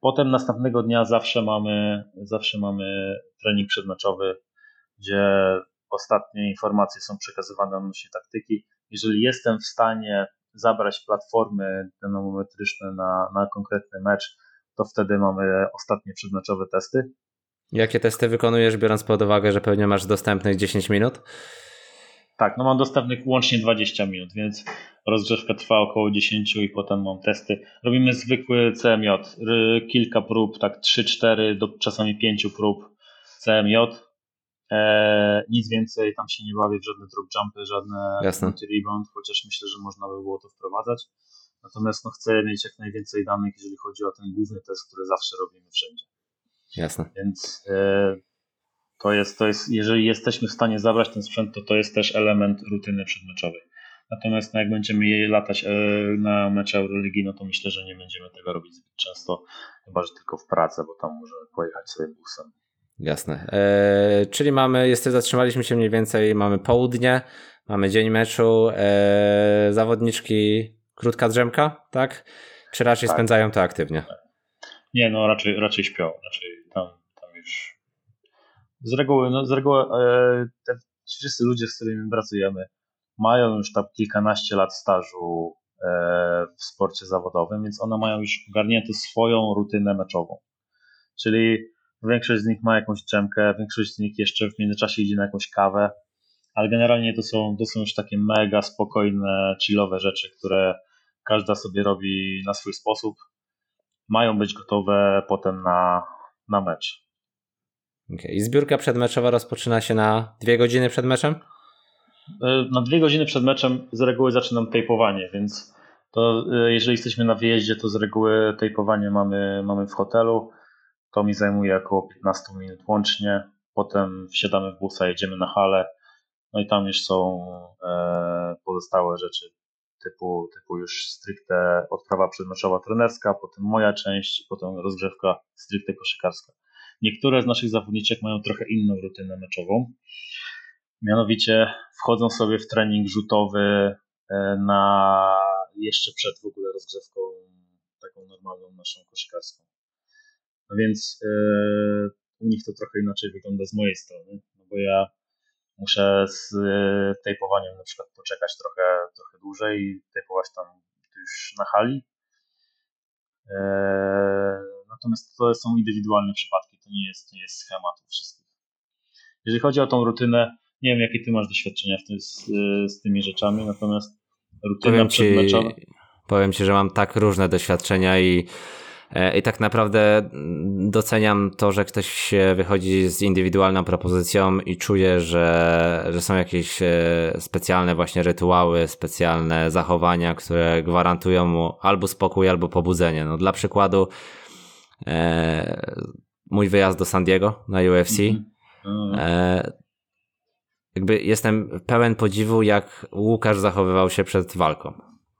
Potem następnego dnia zawsze mamy, zawsze mamy trening przedmeczowy, gdzie ostatnie informacje są przekazywane odnośnie taktyki. Jeżeli jestem w stanie zabrać platformy dynamometryczne na, na konkretny mecz, to wtedy mamy ostatnie przedmeczowe testy. Jakie testy wykonujesz, biorąc pod uwagę, że pewnie masz dostępnych 10 minut? Tak, no mam dostępnych łącznie 20 minut, więc rozgrzewka trwa około 10 i potem mam testy. Robimy zwykły CMJ, kilka prób, tak 3-4 do czasami 5 prób CMJ. Eee, nic więcej, tam się nie bawię w żadne drop jumpy, żadne rebound, chociaż myślę, że można by było to wprowadzać. Natomiast no, chcę mieć jak najwięcej danych, jeżeli chodzi o ten główny test, który zawsze robimy wszędzie. Jasne. Więc e, to jest, to jest, jeżeli jesteśmy w stanie zabrać ten sprzęt, to to jest też element rutyny przedmeczowej. Natomiast no, jak będziemy jej latać e, na mecze Euroligi, no to myślę, że nie będziemy tego robić zbyt często, chyba że tylko w pracę, bo tam możemy pojechać sobie busem. Jasne. E, czyli mamy, jest, zatrzymaliśmy się mniej więcej, mamy południe, mamy dzień meczu, zawodniczki, krótka drzemka, tak? Czy raczej tak. spędzają to aktywnie? Nie, no raczej, raczej śpią, raczej. Z reguły, no z reguły e, te wszyscy ludzie, z którymi pracujemy, mają już tam kilkanaście lat stażu e, w sporcie zawodowym, więc one mają już ogarniętą swoją rutynę meczową. Czyli większość z nich ma jakąś drzemkę, większość z nich jeszcze w międzyczasie idzie na jakąś kawę, ale generalnie to są, to są już takie mega spokojne, chillowe rzeczy, które każda sobie robi na swój sposób mają być gotowe potem na, na mecz. Okay. Zbiórka przedmeczowa rozpoczyna się na dwie godziny przed meczem? E, na dwie godziny przed meczem z reguły zaczynam tejpowanie, więc to e, jeżeli jesteśmy na wyjeździe, to z reguły tejpowanie mamy, mamy w hotelu. To mi zajmuje około 15 minut łącznie. Potem wsiadamy w busa, jedziemy na halę. No i tam już są e, pozostałe rzeczy typu, typu już stricte odprawa przedmeczowa trenerska, potem moja część, potem rozgrzewka stricte koszykarska. Niektóre z naszych zawodniczek mają trochę inną rutynę meczową. Mianowicie wchodzą sobie w trening rzutowy e, na jeszcze przed w ogóle rozgrzewką taką normalną naszą koszykarską. No więc yy, u nich to trochę inaczej wygląda z mojej strony, no bo ja muszę z e, tejpowaniem na przykład poczekać trochę, trochę dłużej i tejpować tam już na hali. Natomiast to są indywidualne przypadki, to nie jest, nie jest schemat wszystkich. Jeżeli chodzi o tą rutynę, nie wiem jakie ty masz doświadczenia w tym, z, z tymi rzeczami, natomiast rutyna powiem ci. Powiem ci, że mam tak różne doświadczenia i E, I tak naprawdę doceniam to, że ktoś wychodzi z indywidualną propozycją i czuje, że, że są jakieś e, specjalne właśnie rytuały, specjalne zachowania, które gwarantują mu albo spokój, albo pobudzenie. No, dla przykładu, e, mój wyjazd do San Diego na UFC. Mm -hmm. e, jakby jestem pełen podziwu, jak Łukasz zachowywał się przed walką.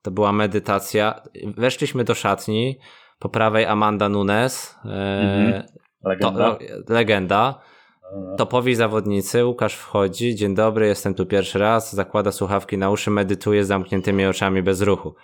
To była medytacja. Weszliśmy do szatni po prawej Amanda Nunes, mhm. legenda. To, legenda. Topowi zawodnicy, Łukasz wchodzi, dzień dobry, jestem tu pierwszy raz, zakłada słuchawki na uszy, medytuje z zamkniętymi oczami bez ruchu.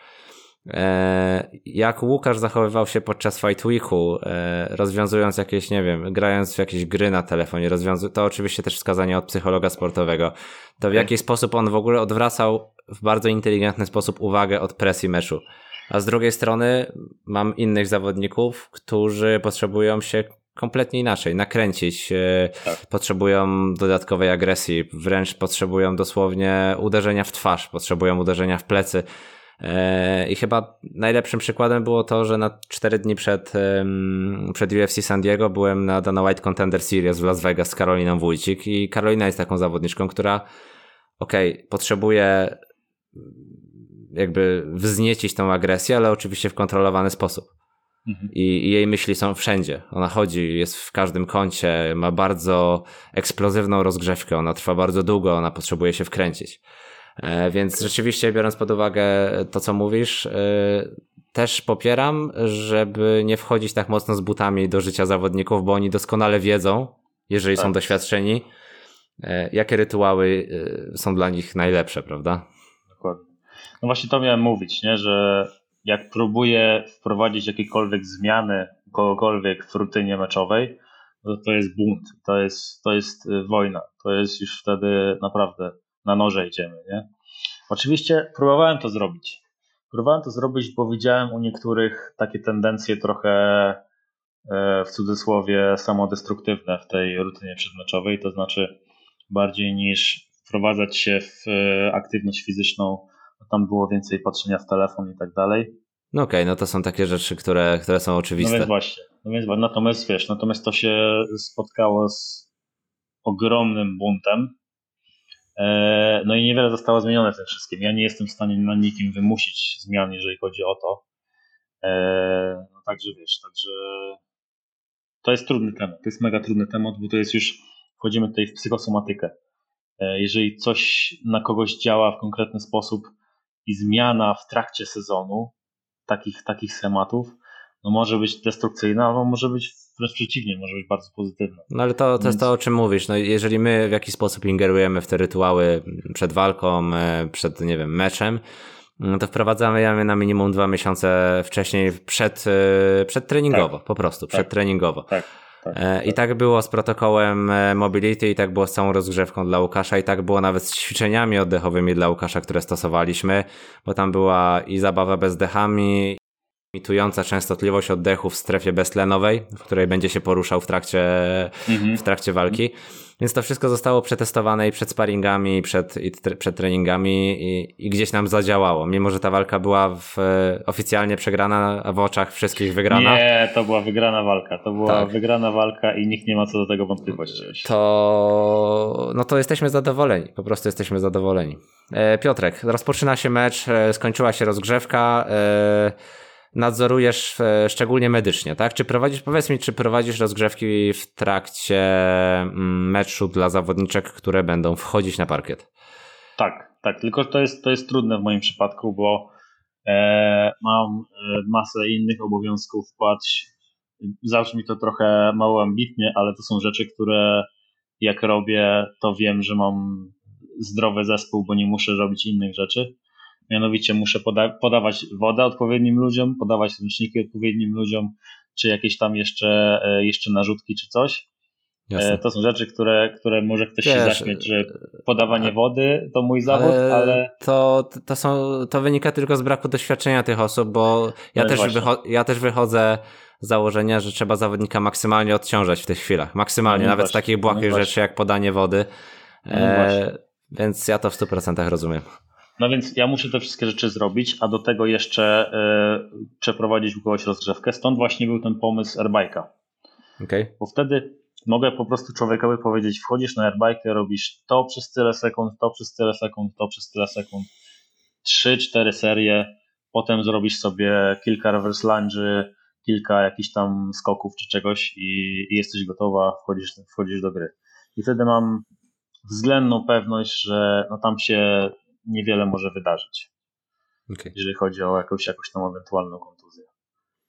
E, jak Łukasz zachowywał się podczas Fight Weeku, e, rozwiązując jakieś, nie wiem, grając w jakieś gry na telefonie, rozwiązu- to oczywiście też wskazanie od psychologa sportowego, to w jaki sposób on w ogóle odwracał w bardzo inteligentny sposób uwagę od presji meczu. A z drugiej strony mam innych zawodników, którzy potrzebują się kompletnie inaczej, nakręcić, e, tak. potrzebują dodatkowej agresji, wręcz potrzebują dosłownie uderzenia w twarz, potrzebują uderzenia w plecy. I chyba najlepszym przykładem było to, że na cztery dni przed, przed UFC San Diego byłem na Dana White Contender Series w Las Vegas z Karoliną Wójcik i Karolina jest taką zawodniczką, która okej, okay, potrzebuje jakby wzniecić tą agresję, ale oczywiście w kontrolowany sposób. Mhm. I, I, jej myśli są wszędzie. Ona chodzi, jest w każdym kącie, ma bardzo eksplozywną rozgrzewkę, ona trwa bardzo długo, ona potrzebuje się wkręcić. E, więc rzeczywiście, biorąc pod uwagę to, co mówisz, e, też popieram, żeby nie wchodzić tak mocno z butami do życia zawodników, bo oni doskonale wiedzą, jeżeli tak. są doświadczeni, e, jakie rytuały są dla nich najlepsze, prawda? No właśnie to miałem mówić, nie? że jak próbuję wprowadzić jakiekolwiek zmiany kogokolwiek w rutynie meczowej, to, to jest bunt, to jest, to jest wojna, to jest już wtedy naprawdę na noże idziemy. Nie? Oczywiście próbowałem to zrobić. Próbowałem to zrobić, bo widziałem u niektórych takie tendencje trochę e, w cudzysłowie samodestruktywne w tej rutynie przedmeczowej, to znaczy bardziej niż wprowadzać się w e, aktywność fizyczną tam było więcej patrzenia w telefon i tak dalej. No okej, okay, no to są takie rzeczy, które, które są oczywiste. No więc właśnie, no więc, natomiast wiesz, natomiast to się spotkało z ogromnym buntem, no i niewiele zostało zmienione w tym wszystkim. Ja nie jestem w stanie na nikim wymusić zmian, jeżeli chodzi o to. E, no także wiesz, także to jest trudny temat. To jest mega trudny temat, bo to jest już, wchodzimy tutaj w psychosomatykę. E, jeżeli coś na kogoś działa w konkretny sposób, i zmiana w trakcie sezonu takich, takich schematów no może być destrukcyjna, albo może być wręcz przeciwnie, może być bardzo pozytywna. No ale to, to jest to, o czym mówisz. No, jeżeli my w jakiś sposób ingerujemy w te rytuały przed walką, e, przed, nie wiem, meczem, no to wprowadzamy je na minimum dwa miesiące wcześniej przed, e, przed treningowo, tak. po prostu, przed tak. treningowo. Tak. Tak, e, tak. I tak było z protokołem Mobility, i tak było z całą rozgrzewką dla Łukasza, i tak było nawet z ćwiczeniami oddechowymi dla Łukasza, które stosowaliśmy, bo tam była i zabawa bezdechami, imitująca częstotliwość oddechu w strefie beztlenowej, w której będzie się poruszał w trakcie, mhm. w trakcie walki. Więc to wszystko zostało przetestowane i przed sparingami, i przed, i przed treningami i, i, gdzieś nam zadziałało. Mimo, że ta walka była w, oficjalnie przegrana, a w oczach wszystkich wygrana. Nie, to była wygrana walka. To była tak. wygrana walka i nikt nie ma co do tego wątpliwości. To, no to jesteśmy zadowoleni. Po prostu jesteśmy zadowoleni. E, Piotrek, rozpoczyna się mecz, e, skończyła się rozgrzewka. Nadzorujesz e, szczególnie medycznie, tak? Czy prowadzisz, powiedz mi, czy prowadzisz rozgrzewki w trakcie mm, meczu dla zawodniczek, które będą wchodzić na parkiet? Tak, tak, tylko to jest, to jest trudne w moim przypadku, bo e, mam e, masę innych obowiązków, płać. Zawsze mi to trochę mało ambitnie, ale to są rzeczy, które jak robię, to wiem, że mam zdrowy zespół, bo nie muszę robić innych rzeczy. Mianowicie muszę poda podawać wodę odpowiednim ludziom, podawać ręczniki odpowiednim ludziom, czy jakieś tam jeszcze, e, jeszcze narzutki, czy coś. Jasne. To są rzeczy, które, które może ktoś Wiesz, się zaśmieć, że podawanie wody to mój zawód, ale, ale... To, to, są, to wynika tylko z braku doświadczenia tych osób, bo ja, no też, wycho- ja też wychodzę z założenia, że trzeba zawodnika maksymalnie odciążać w tych chwilach. Maksymalnie, no nawet z takich błahych no rzeczy jak podanie wody. No e, więc ja to w 100% rozumiem. No więc ja muszę te wszystkie rzeczy zrobić, a do tego jeszcze y, przeprowadzić u kogoś rozgrzewkę. Stąd właśnie był ten pomysł airbike'a. Okay. Bo wtedy mogę po prostu człowiekowi powiedzieć, wchodzisz na airbike, robisz to przez tyle sekund, to przez tyle sekund, to przez tyle sekund, trzy, cztery serie, potem zrobisz sobie kilka reverse lunge'y, kilka jakichś tam skoków czy czegoś i, i jesteś gotowa, wchodzisz, wchodzisz do gry. I wtedy mam względną pewność, że no tam się niewiele może wydarzyć, okay. jeżeli chodzi o jakąś, jakąś tam ewentualną kontuzję.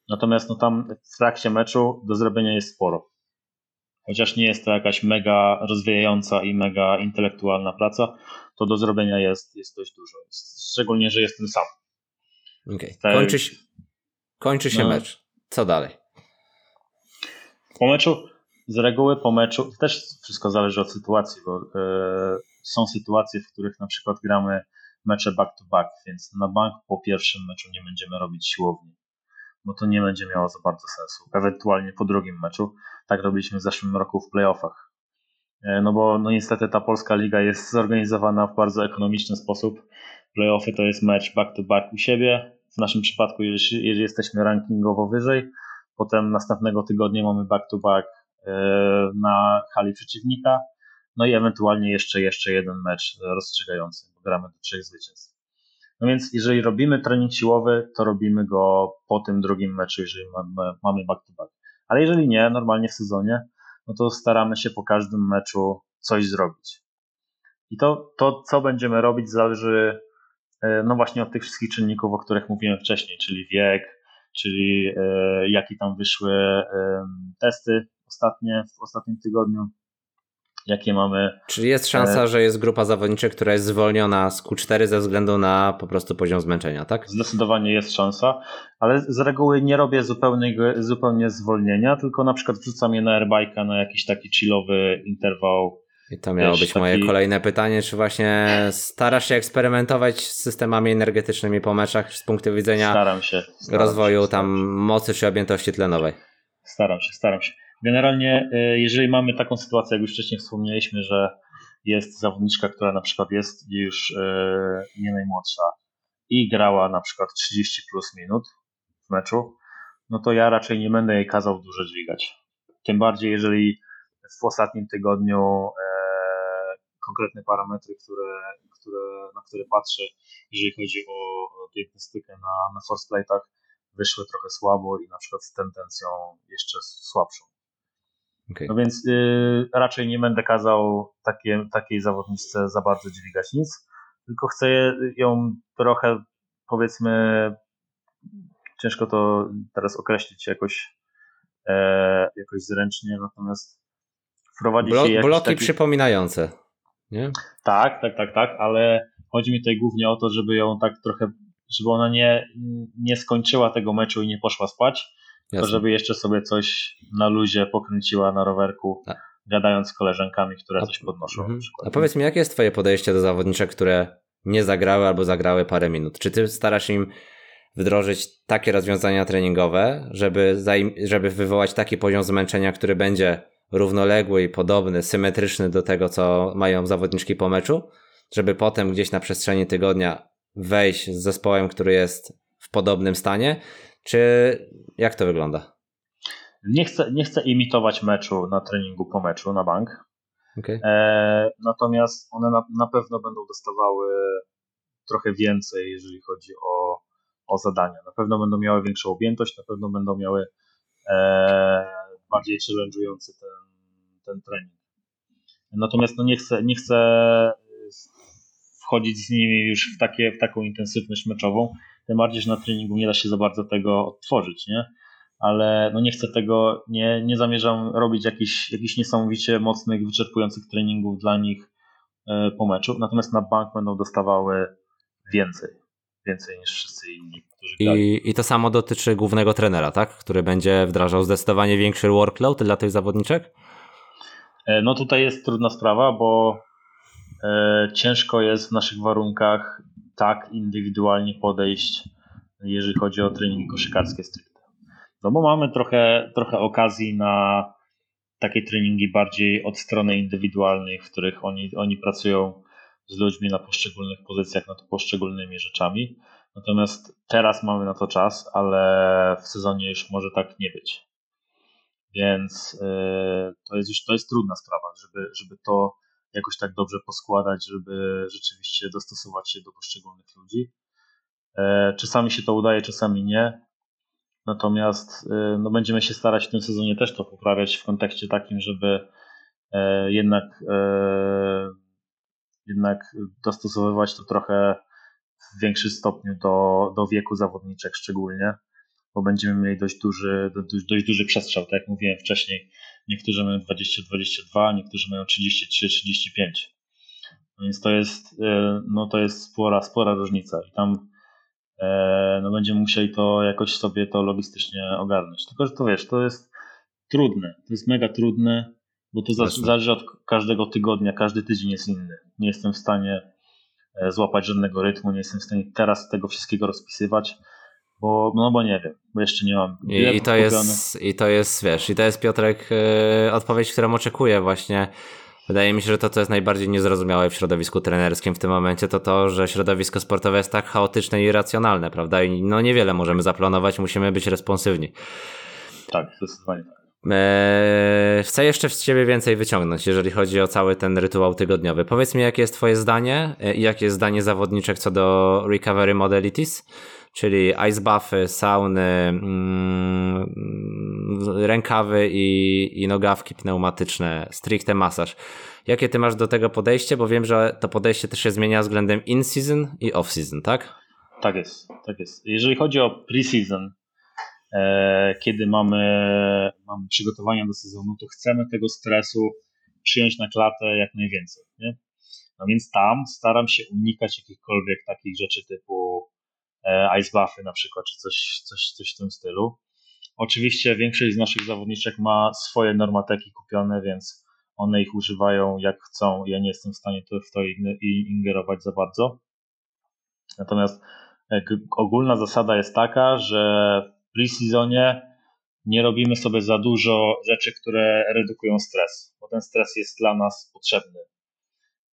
Natomiast no tam w trakcie meczu do zrobienia jest sporo. Chociaż nie jest to jakaś mega rozwijająca i mega intelektualna praca, to do zrobienia jest, jest dość dużo. Szczególnie, że jestem sam. Okay. Kończy, się, kończy się no. mecz. Co dalej? Po meczu, z reguły po meczu, też wszystko zależy od sytuacji, bo yy, są sytuacje, w których na przykład gramy mecze back to back, więc na bank po pierwszym meczu nie będziemy robić siłowni, bo to nie będzie miało za bardzo sensu. Ewentualnie po drugim meczu, tak robiliśmy w zeszłym roku w playoffach. E, no bo no niestety ta polska liga jest zorganizowana w bardzo ekonomiczny sposób. Playoffy to jest mecz back to back u siebie. W naszym przypadku, jeżeli, jeżeli jesteśmy rankingowo wyżej, potem następnego tygodnia mamy back to back e, na hali przeciwnika no i ewentualnie jeszcze, jeszcze jeden mecz rozstrzygający, bo gramy do trzech zwycięstw. No więc jeżeli robimy trening siłowy, to robimy go po tym drugim meczu, jeżeli mamy, mamy back to back. Ale jeżeli nie, normalnie w sezonie, no to staramy się po każdym meczu coś zrobić. I to, to co będziemy robić, zależy e, no właśnie od tych wszystkich czynników, o których mówiłem wcześniej, czyli wiek, czyli e, jakie tam wyszły testy ostatnie w ostatnim tygodniu, jakie mamy. Czyli jest szansa, e... że jest grupa zawodniczych, która jest zwolniona z Q4 ze względu na po prostu poziom zmęczenia, tak? Zdecydowanie jest szansa, ale z reguły nie robię zupełnie, zupełnie zwolnienia, tylko na przykład wrzucam je na airbike'a na jakiś taki chillowy interwał. I to miało być taki... moje kolejne pytanie, czy właśnie starasz się eksperymentować z systemami energetycznymi po meczach z punktu widzenia staram się, staram rozwoju się, tam mocy czy objętości tlenowej? Staram się, staram się. Generalnie, e, jeżeli mamy taką sytuację, jak już wcześniej wspomnieliśmy, że jest zawodniczka, która na przykład jest już e, nie najmłodsza i grała na przykład 30 plus minut w meczu, no to ja raczej nie będę jej kazał dużo dźwigać. Tym bardziej, jeżeli w ostatnim tygodniu e, konkretne parametry, które, które, na które patrzę, jeżeli chodzi o diagnostykę na, na force plate'ach, wyszły trochę słabo i na przykład z tendencją jeszcze słabszą. Okay. No więc y, raczej nie będę kazał takie, takiej zawodniczce za bardzo dźwigać nic, tylko chcę ją trochę, powiedzmy, ciężko to teraz określić jakoś, e, jakoś zręcznie, natomiast wprowadzić Blo- jej Bloki taki... przypominające, nie? Tak, tak, tak, tak, ale chodzi mi tutaj głównie o to, żeby ją tak trochę, żeby ona nie, nie skończyła tego meczu i nie poszła spać, Jasne. to żeby jeszcze sobie coś na luzie pokręciła na rowerku, A. gadając z koleżankami, które A, coś podnoszą. Mhm. A powiedz mi, jakie jest twoje podejście do zawodniczek, które nie zagrały albo zagrały parę minut? Czy ty starasz im wdrożyć takie rozwiązania treningowe, żeby, żeby wywołać taki poziom zmęczenia, który będzie równoległy i podobny, symetryczny do tego, co mają zawodniczki po meczu, żeby potem gdzieś na przestrzeni tygodnia wejść z zespołem, który jest w podobnym stanie, czy jak to wygląda? Nie chcę, nie chcę imitować meczu na treningu po meczu na bank. Okay. E, natomiast one na, na, pewno będą dostawały trochę więcej, jeżeli chodzi o, o zadania. Na pewno będą miały większą objętość, na pewno będą miały e, bardziej challenge'ujący ten, ten trening. Natomiast no nie, chcę, nie chcę wchodzić z nimi już w, takie, w taką intensywność meczową, tym bardziej, że na treningu nie da się za bardzo tego odtworzyć, nie? Ale no nie chcę tego, nie, nie zamierzam robić jakichś, jakichś niesamowicie mocnych, wyczerpujących treningów dla nich e, po meczu, natomiast na bank będą dostawały więcej, więcej niż wszyscy inni, którzy I, I to samo dotyczy głównego trenera, tak? Który będzie wdrażał zdecydowanie większy workload dla tych zawodniczek? E, no tutaj jest trudna sprawa, bo e, ciężko jest w naszych warunkach tak indywidualnie podejść, jeżeli chodzi o treningi koszykarskie stricte. No bo mamy trochę, trochę okazji na takie treningi bardziej od strony indywidualnej, w których oni, oni pracują z ludźmi na poszczególnych pozycjach, nad poszczególnymi rzeczami. Natomiast teraz mamy na to czas, ale w sezonie już może tak nie być. Więc yy, to jest już to jest trudna sprawa, żeby, żeby to jakoś tak dobrze poskładać, żeby rzeczywiście dostosować się do poszczególnych ludzi. Yy, czasami się to udaje, czasami nie. Natomiast yy, no, będziemy się starać w tym sezonie też to poprawiać w kontekście takim, żeby jednak jednak dostosowywać to trochę w większym stopniu do, do wieku zawodniczek szczególnie, bo będziemy mieli dość duży, dość, dość duży przestrzał, tak jak mówiłem wcześniej. Niektórzy mają 20-22, niektórzy mają 33-35. No więc to jest, e, no to jest spora, spora różnica i tam e, no będziemy musieli to jakoś sobie to logistycznie ogarnąć. Tylko, że to wiesz, to jest trudne, to jest mega trudne, bo to zależy od każdego tygodnia, każdy tydzień jest inny. Nie jestem w stanie e, złapać żadnego rytmu, nie jestem w stanie teraz tego wszystkiego rozpisywać, bo, no bo nie wiem, bo jeszcze nie mam. I, i to, jest, I to jest, wiesz, i to jest Piotrek yy, odpowiedź, którą oczekuję właśnie. Wydaje mi się, że to, co jest najbardziej niezrozumiałe w środowisku trenerskim w tym momencie, to to, że środowisko sportowe jest tak chaotyczne i irracjonalne, prawda? I no niewiele możemy zaplanować, musimy być responsywni. Tak, zdecydowanie tak. Eee, chcę jeszcze z Ciebie więcej wyciągnąć, jeżeli chodzi o cały ten rytuał tygodniowy. Powiedz mi, jakie jest Twoje zdanie e, i jakie jest zdanie zawodniczek co do recovery modalities, czyli ice buffy, sauny, mm, rękawy i, i nogawki pneumatyczne, stricte masaż. Jakie Ty masz do tego podejście? Bo wiem, że to podejście też się zmienia względem in-season i off-season, tak? Tak jest, tak jest. Jeżeli chodzi o pre-season, E, kiedy mamy, mamy przygotowania do sezonu, to chcemy tego stresu przyjąć na klatę jak najwięcej. Nie? No więc tam staram się unikać jakichkolwiek takich rzeczy typu e, ice buffy na przykład, czy coś, coś, coś w tym stylu. Oczywiście większość z naszych zawodniczek ma swoje normateki kupione, więc one ich używają jak chcą. Ja nie jestem w stanie w to ingerować za bardzo. Natomiast e, ogólna zasada jest taka, że pre-seasonie nie robimy sobie za dużo rzeczy, które redukują stres, bo ten stres jest dla nas potrzebny.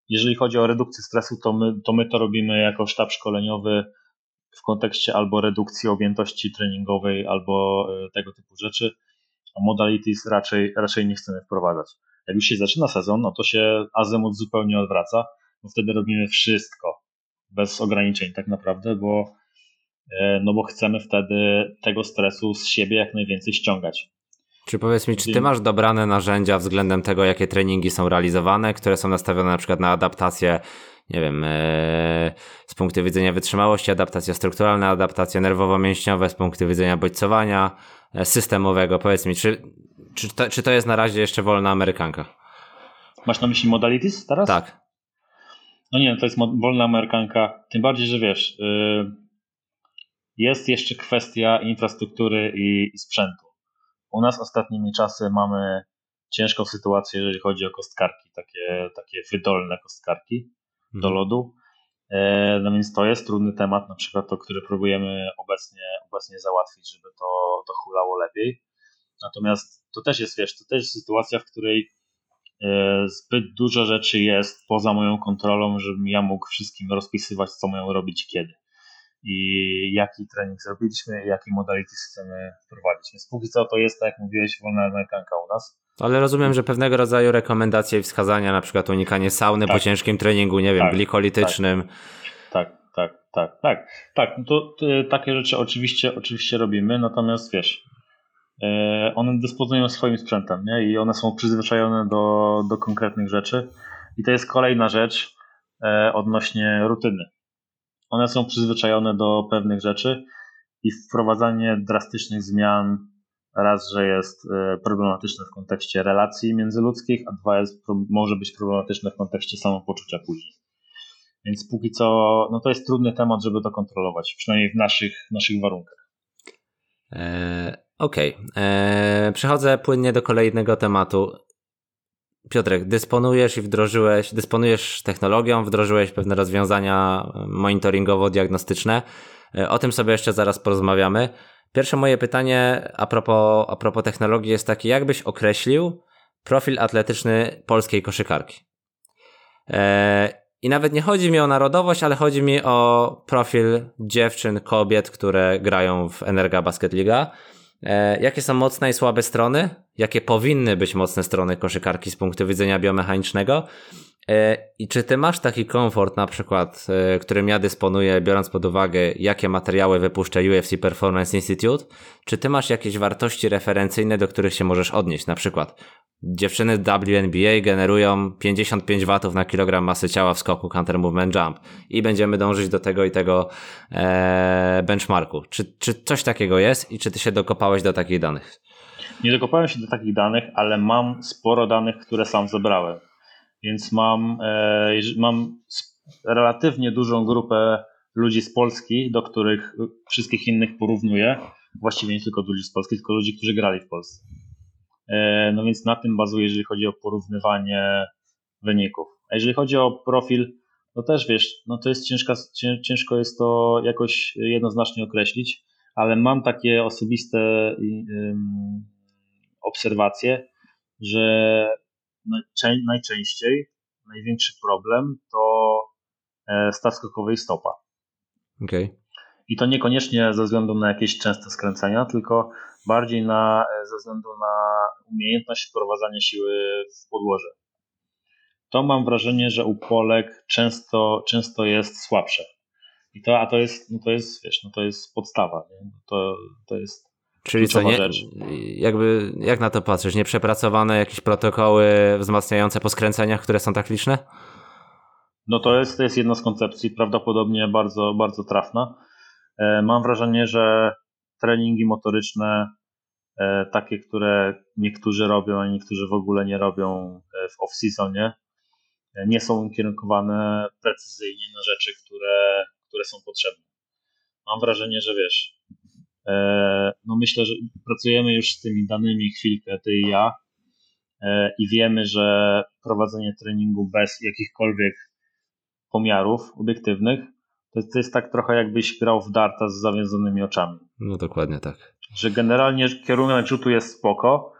Jeżeli chodzi o redukcję stresu, to my to, my to robimy jako sztab szkoleniowy w kontekście albo redukcji objętości treningowej, albo e, tego typu rzeczy, a modalities raczej, raczej nie chcemy wprowadzać. Jak już się zaczyna sezon, no to się azymut zupełnie odwraca, bo wtedy robimy wszystko bez ograniczeń tak naprawdę, bo no bo chcemy wtedy tego stresu z siebie jak najwięcej ściągać. Czy powiedz mi, czy ty masz dobrane narzędzia względem tego, jakie treningi są realizowane, które są nastawione na przykład na adaptację, nie wiem, e, z punktu widzenia wytrzymałości, adaptacja strukturalna, adaptacje nerwowo-mięśniowe, z punktu widzenia bodźcowania e, systemowego. Powiedz mi, czy, czy, to, czy to jest na razie jeszcze wolna amerykanka? Masz na myśli modalities teraz? Tak. No nie, to jest wolna amerykanka, tym bardziej, że wiesz... Yy jest jeszcze kwestia infrastruktury i, i sprzętu. U nas ostatnimi czasy mamy ciężką sytuację, jeżeli chodzi o kostkarki, takie, takie wydolne kostkarki do mhm. lodu. E, no więc to jest trudny temat, na przykład to, który próbujemy obecnie, obecnie załatwić, żeby to, to hulało lepiej. Natomiast to też jest, wiesz, to też jest sytuacja, w której e, zbyt dużo rzeczy jest poza moją kontrolą, żebym ja mógł wszystkim rozpisywać, co mają robić kiedy i jaki trening zrobiliśmy jaki modality chcemy wprowadzić. Więc póki co to jest, tak jak mówiłeś, wolna amerykanka u nas. Ale rozumiem, że pewnego rodzaju rekomendacje i wskazania, na przykład unikanie sauny tak. po ciężkim treningu, nie wiem, tak, glikolitycznym. Tak, tak, tak, tak, tak. tak no to, to, takie rzeczy oczywiście, oczywiście robimy, natomiast wiesz, e, one dysponują swoim sprzętem, nie? I one są przyzwyczajone do, do konkretnych rzeczy. I to jest kolejna rzecz e, odnośnie rutyny one są przyzwyczajone do pewnych rzeczy i wprowadzanie drastycznych zmian raz, że jest e, problematyczne w kontekście relacji międzyludzkich, a dwa jest, może być problematyczne w kontekście samopoczucia później. Więc póki co, no to jest trudny temat, żeby to kontrolować, przynajmniej w naszych, naszych warunkach. Eee, Okej. Okay. Eee, przechodzę płynnie do kolejnego tematu. Piotrek, dysponujesz i wdrożyłeś, dysponujesz technologią, wdrożyłeś pewne rozwiązania monitoringowo-diagnostyczne. E, o tym sobie jeszcze zaraz porozmawiamy. Pierwsze moje pytanie a propos, a propos technologii jest takie, jak byś określił profil atletyczny polskiej koszykarki? E, I nawet nie chodzi mi o narodowość, ale chodzi mi o profil dziewczyn, kobiet, które grają w Energa Basket Liga. E, jakie są mocne i słabe strony? Jakie powinny być mocne strony koszykarki z punktu widzenia biomechanicznego? E, I czy ty masz taki komfort, na przykład, e, którym ja dysponuję, biorąc pod uwagę, jakie materiały wypuszcza UFC Performance Institute? Czy ty masz jakieś wartości referencyjne, do których się możesz odnieść? Na przykład, dziewczyny WNBA generują 55 watów na kilogram masy ciała w skoku Counter Movement Jump i będziemy dążyć do tego i tego e, benchmarku. Czy, czy coś takiego jest i czy ty się dokopałeś do takich danych? Nie dokopałem się do takich danych, ale mam sporo danych, które sam zebrałem więc mam, e, mam relatywnie dużą grupę ludzi z Polski, do których wszystkich innych porównuję. Właściwie nie tylko ludzi z Polski, tylko ludzi, którzy grali w Polsce. E, no więc na tym bazuję, jeżeli chodzi o porównywanie wyników. A jeżeli chodzi o profil, no też wiesz, no to jest ciężka, ciężko jest to jakoś jednoznacznie określić, ale mam takie osobiste obserwacje, że najczęściej największy problem to e, staw skokowy i stopa. Okay. I to niekoniecznie ze względu na jakieś częste skręcenia, tylko bardziej na, e, ze względu na umiejętność wprowadzania siły w podłoże. To mam wrażenie, że u Polek często, często jest słabsze. I to, a to jest, no to jest, wiesz, no to jest podstawa. Nie? To, to jest Czyli co, nie, jakby, jak na to patrzysz? Nieprzepracowane jakieś protokoły wzmacniające po skręceniach, które są tak liczne? No to jest, to jest jedna z koncepcji, prawdopodobnie bardzo, bardzo trafna. E, mam wrażenie, że treningi motoryczne, e, takie, które niektórzy robią, a niektórzy w ogóle nie robią e, w off-seasonie, nie są ukierunkowane precyzyjnie na rzeczy, które, które są potrzebne. Mam wrażenie, że wiesz, no myślę, że pracujemy już z tymi danymi chwilkę, ty i ja, e, i wiemy, że prowadzenie treningu bez jakichkolwiek pomiarów obiektywnych, to jest, to jest tak trochę jakbyś grał w darta z zawiązanymi oczami. No dokładnie tak. Że generalnie kierunek rzutu jest spoko,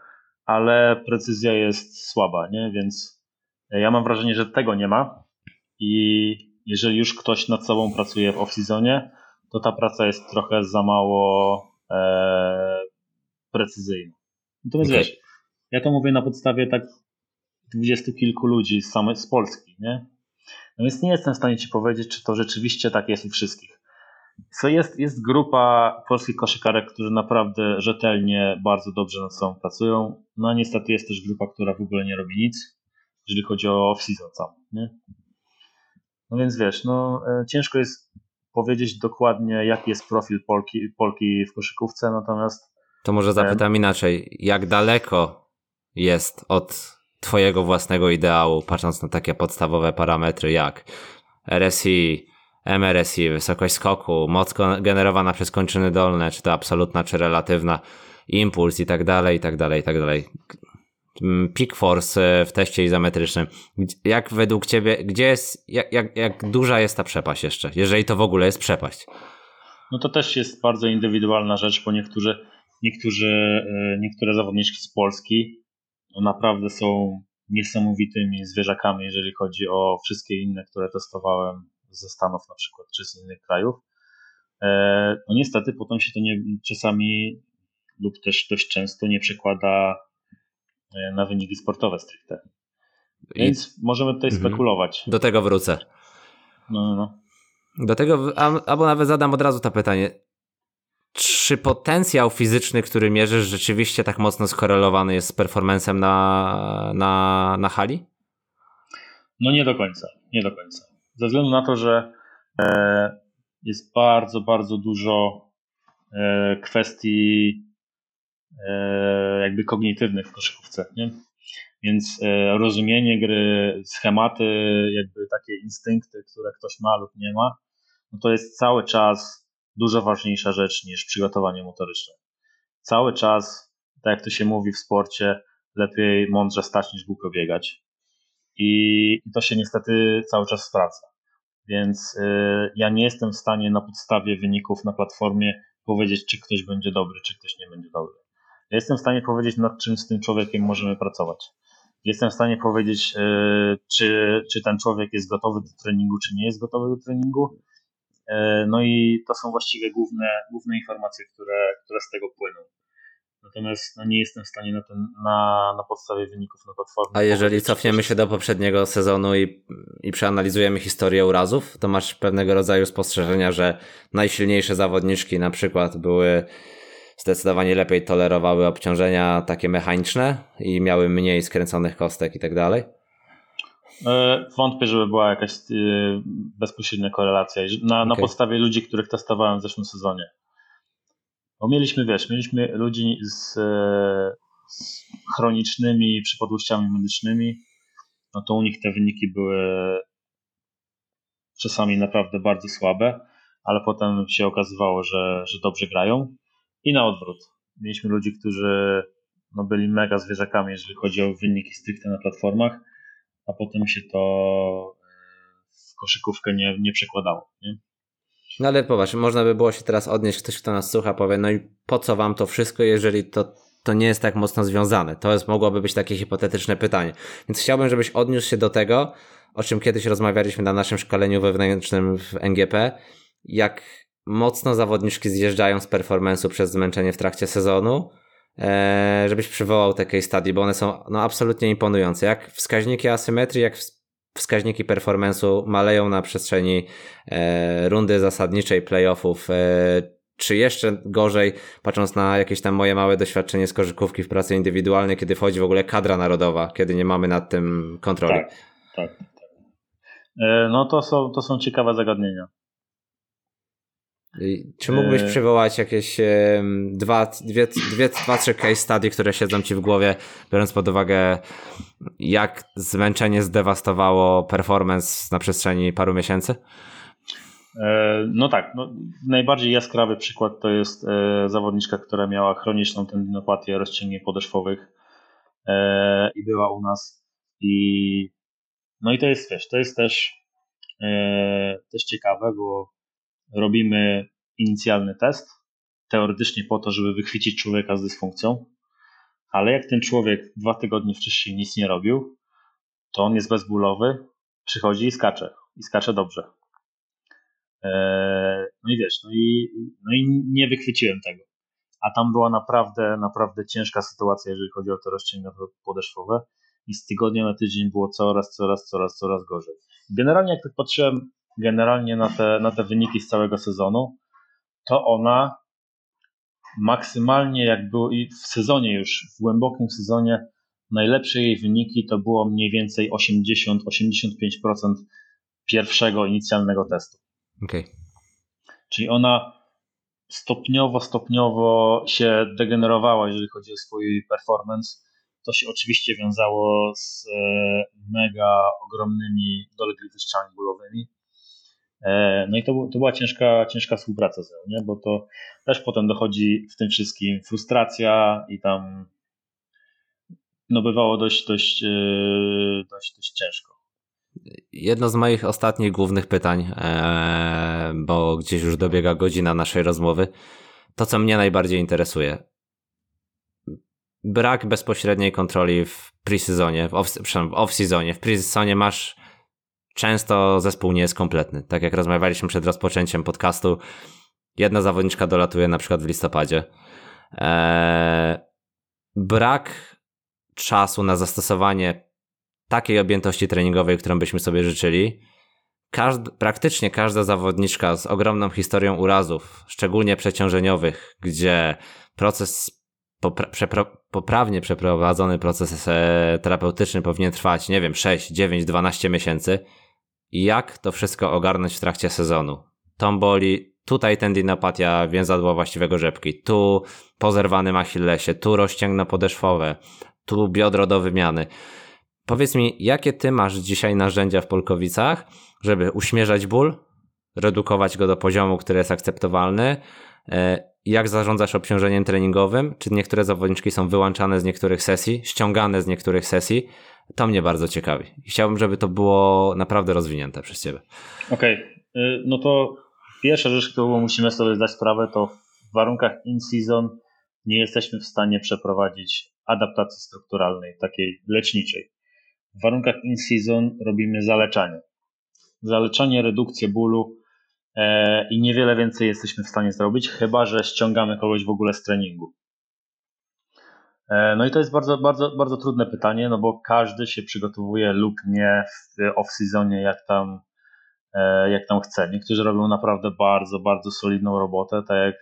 ale precyzja jest słaba, nie? Więc ja mam wrażenie, że tego nie ma i jeżeli już ktoś nad sobą pracuje w off-seasonie, to ta praca jest trochę za mało e, precyzyjna. Natomiast okay. wiesz, ja to mówię na podstawie tak dwudziestu kilku ludzi z, samej, z Polski, nie? No więc nie jestem w stanie ci powiedzieć, czy to rzeczywiście tak jest u wszystkich. Co jest, jest grupa polskich koszykarek, którzy naprawdę rzetelnie, bardzo dobrze nad sobą pracują. No a niestety jest też grupa, która w ogóle nie robi nic, jeżeli chodzi o off-season sam, nie? No więc wiesz, no e, ciężko jest powiedzieć dokładnie, jaki jest profil Polki, Polki w koszykówce, natomiast. To może zapytam inaczej. Jak daleko jest od Twojego własnego ideału, patrząc na takie podstawowe parametry jak RSI, MRSI, wysokość skoku, moc generowana przez kończyny dolne, czy to absolutna, czy relatywna, impuls i tak dalej, i tak dalej, i tak dalej. Mm, peak force e, w teście izometrycznym. Jak według ciebie, gdzie jest, jak, jak, jak duża jest ta przepaść jeszcze, jeżeli to w ogóle jest przepaść? No to też jest bardzo indywidualna rzecz, bo niektórzy, niektórzy, e, niektóre zawodniczki z Polski no naprawdę są niesamowitymi zwierzakami, jeżeli chodzi o wszystkie inne, które testowałem ze Stanów na przykład, czy z innych krajów. E, no niestety potem się to nie, czasami lub też dość często nie przekłada na wyniki sportowe stricte. Więc I... możemy tutaj mhm. spekulować. Do tego wrócę. No, no, no. Do tego, albo nawet zadam od razu to pytanie. Czy potencjał fizyczny, który mierzysz, rzeczywiście tak mocno skorelowany jest z performancem na, na, na hali? No nie do końca. Nie do końca. Ze względu na to, że e, jest bardzo, bardzo dużo e, kwestii E, jakby kognitywnych w koszykówce, nie? Więc e, rozumienie gry, schematy, jakby takie instynkty, które ktoś ma lub nie ma, no to jest cały czas dużo ważniejsza rzecz niż przygotowanie motoryczne. Cały czas, tak jak to się mówi w sporcie, lepiej mądrze stać niż głupio biegać. I, to się niestety cały czas sprawdza. Więc y, ja nie jestem w stanie na podstawie wyników na platformie powiedzieć, czy ktoś będzie dobry, czy ktoś nie będzie dobry. Ja jestem w stanie powiedzieć, nad czym z tym człowiekiem możemy pracować. Jestem w stanie powiedzieć, y, czy, czy ten człowiek jest gotowy do treningu, czy nie jest gotowy do treningu. Y, no i to są właściwie główne, główne informacje, które, które z tego płyną. Natomiast no, nie jestem w stanie na, ten, na, na podstawie wyników na platformie. A jeżeli cofniemy się do poprzedniego sezonu i, i przeanalizujemy historię urazów, to masz pewnego rodzaju spostrzeżenia, że najsilniejsze zawodniczki na przykład były zdecydowanie lepiej tolerowały obciążenia takie mechaniczne i miały mniej skręconych kostek i tak dalej? E, wątpię, żeby była jakaś e, bezpośrednia korelacja. Na, na podstawie ludzi, których testowałem w zeszłym sezonie. Bo mieliśmy, wiesz, mieliśmy ludzi z, e, z chronicznymi przypadłościami medycznymi, no to u nich te wyniki były czasami naprawdę bardzo słabe, ale potem się okazywało, że, że dobrze grają. I na odwrót. Mieliśmy ludzi, którzy no, byli mega zwierzakami, jeżeli chodzi o wyniki stricte na platformach, a potem się to e, w koszykówkę nie, nie przekładało. Nie? No ale popatrz, można by było się teraz odnieść, ktoś kto nas słucha powie, no i po co wam to wszystko, jeżeli to, to nie jest tak mocno związane? To jest, mogłoby być takie hipotetyczne pytanie. Więc chciałbym, żebyś odniósł się do tego, o czym kiedyś rozmawialiśmy na naszym szkoleniu wewnętrznym w NGP, jak mocno zawodniczki zjeżdżają z performance'u przez zmęczenie w trakcie sezonu, e, żebyś przywołał te case study, bo one są no, absolutnie imponujące. Jak wskaźniki asymetrii, jak wskaźniki performance'u maleją na przestrzeni e, rundy zasadniczej playoffów, e, czy jeszcze gorzej, patrząc na jakieś tam moje małe doświadczenie z korzykówki w pracy indywidualnej, kiedy wchodzi w ogóle kadra narodowa, kiedy nie mamy nad tym kontroli. Tak, tak. tak. No to są, to są ciekawe zagadnienia. Czy mógłbyś e, przywołać jakieś dwa, dwie, dwie, dwa, trzy case study, które siedzą ci w głowie, biorąc pod uwagę, jak zmęczenie zdewastowało performance na przestrzeni paru miesięcy? E, no tak, no, najbardziej jaskrawy przykład to jest e, zawodniczka, która miała chroniczną tendinopatię rozciągnięć podeszwowych i była u nas. I no i to jest wiesz, to jest też, też ciekawe, bo robimy inicjalny test, teoretycznie po to, żeby wychwycić człowieka z dysfunkcją, ale jak ten człowiek dwa tygodnie wcześniej nic nie robił, to on jest bezbólowy, przychodzi i skacze. I skacze dobrze. Eee, no i wiesz, no i, no i nie wychwyciłem tego. A tam była naprawdę, naprawdę ciężka sytuacja, jeżeli chodzi o te rozciągnięcia podeszwowe. I z tygodnia na tydzień było coraz, coraz, coraz, coraz gorzej. Generalnie, jak tak patrzyłem generalnie na te, na te wyniki z całego sezonu, to ona maksymalnie jak było i w sezonie już, w głębokim sezonie, najlepsze jej wyniki to było mniej więcej 80-85% pierwszego inicjalnego testu. Okay. Czyli ona stopniowo, stopniowo się degenerowała, jeżeli chodzi o swój performance. To się oczywiście wiązało z e, mega ogromnymi dolegliwościami bólowymi. E, no i to, to była ciężka, ciężka współpraca z nią, nie? bo to też potem dochodzi w tym wszystkim frustracja i tam no bywało dość, dość, e, dość, dość ciężko. Jedno z moich ostatnich głównych pytań, e, bo gdzieś już dobiega godzina naszej rozmowy, to co mnie najbardziej interesuje. Brak bezpośredniej kontroli w pre-sezonie, w off-seasonie. W pre-sezonie masz często zespół nie jest kompletny. Tak jak rozmawialiśmy przed rozpoczęciem podcastu, jedna zawodniczka dolatuje na przykład w listopadzie. Eee, brak czasu na zastosowanie takiej objętości treningowej, którą byśmy sobie życzyli. Każd praktycznie każda zawodniczka z ogromną historią urazów, szczególnie przeciążeniowych, gdzie proces popra poprawnie przeprowadzony proces e, terapeutyczny powinien trwać, nie wiem, 6, 9, 12 miesięcy, jak to wszystko ogarnąć w trakcie sezonu. Tom boli, tutaj tendinopatia więzadła właściwego rzepki, tu pozerwany Achillesie, tu rozcięgno podeszwowe, tu biodro do wymiany. Powiedz mi, jakie ty masz dzisiaj narzędzia w Polkowicach, żeby uśmierzać ból, redukować go do poziomu, który jest akceptowalny e, jak zarządzasz obciążeniem treningowym, czy niektóre zawodniczki są wyłączane z niektórych sesji, ściągane z niektórych sesji. To mnie bardzo ciekawi. Chciałbym, żeby to było naprawdę rozwinięte przez Ciebie. Okej, okay. no to pierwsza rzecz, którą musimy sobie zdać sprawę, to w warunkach in-season nie jesteśmy w stanie przeprowadzić adaptacji strukturalnej, takiej leczniczej. W warunkach in-season robimy zaleczanie. Zaleczanie, redukcję bólu e, i niewiele więcej jesteśmy w stanie zrobić, chyba że ściągamy kogoś w ogóle z treningu. E, no i to jest bardzo, bardzo, bardzo trudne pytanie, no bo każdy się przygotowuje lub nie w off-seasonie, jak tam, e, jak tam chce. Niektórzy robią naprawdę bardzo, bardzo solidną robotę, tak jak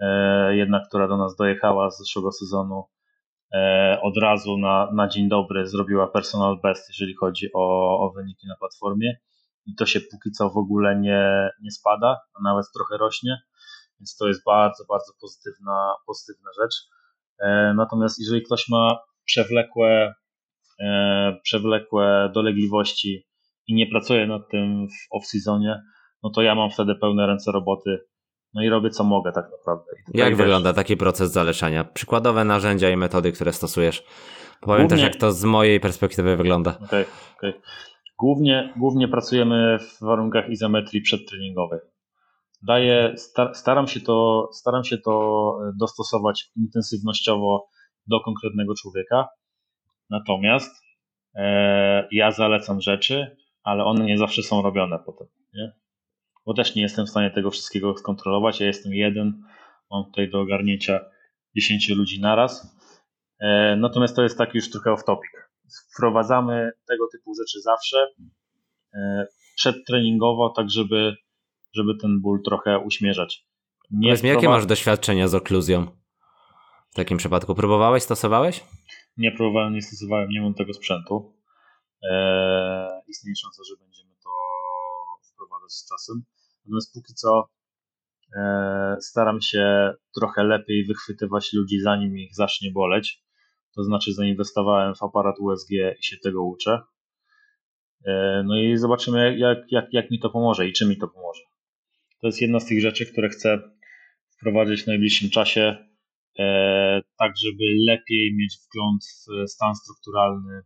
e, jedna, która do nas dojechała z zeszłego sezonu, od razu na, na dzień dobry zrobiła personal best, jeżeli chodzi o, o wyniki na platformie i to się póki co w ogóle nie, nie spada, a nawet trochę rośnie, więc to jest bardzo, bardzo pozytywna, pozytywna rzecz. E, natomiast jeżeli ktoś ma przewlekłe, e, przewlekłe dolegliwości i nie pracuje nad tym w off-seasonie, no to ja mam wtedy pełne ręce roboty no i robię co mogę tak naprawdę. Jak wiesz, wygląda taki proces zaleczania? Przykładowe narzędzia i metody, które stosujesz. Powiem głównie, też, jak to z mojej perspektywy wygląda. Okay, okay. Głównie, głównie pracujemy w warunkach izometrii przedtreningowej. Daję, staram, się to, staram się to e, dostosować intensywnościowo do konkretnego człowieka. Natomiast e, ja zalecam rzeczy, ale one nie zawsze są robione potem. Nie? Bo też nie jestem w stanie tego wszystkiego skontrolować. Ja jestem jeden, mam tutaj do ogarnięcia 10 ludzi naraz. E, natomiast to jest tak już trochę off topic. Wprowadzamy tego typu rzeczy zawsze e, przedtreningowo, tak żeby żeby ten ból trochę uśmierzać. Nie Powiedz mi, jakie masz doświadczenia z okluzją? W takim przypadku próbowałeś, stosowałeś? Nie próbowałem, nie stosowałem, nie mam tego sprzętu. Eee, istnieje szansa, że będziemy to wprowadzać z czasem. Natomiast póki co e, staram się trochę lepiej wychwytywać ludzi, zanim ich zacznie boleć. To znaczy, zainwestowałem w aparat USG i się tego uczę. E, no i zobaczymy, jak, jak, jak mi to pomoże i czy mi to pomoże. To jest jedna z tych rzeczy, które chcę wprowadzić w najbliższym czasie, e, tak żeby lepiej mieć wgląd w stan strukturalny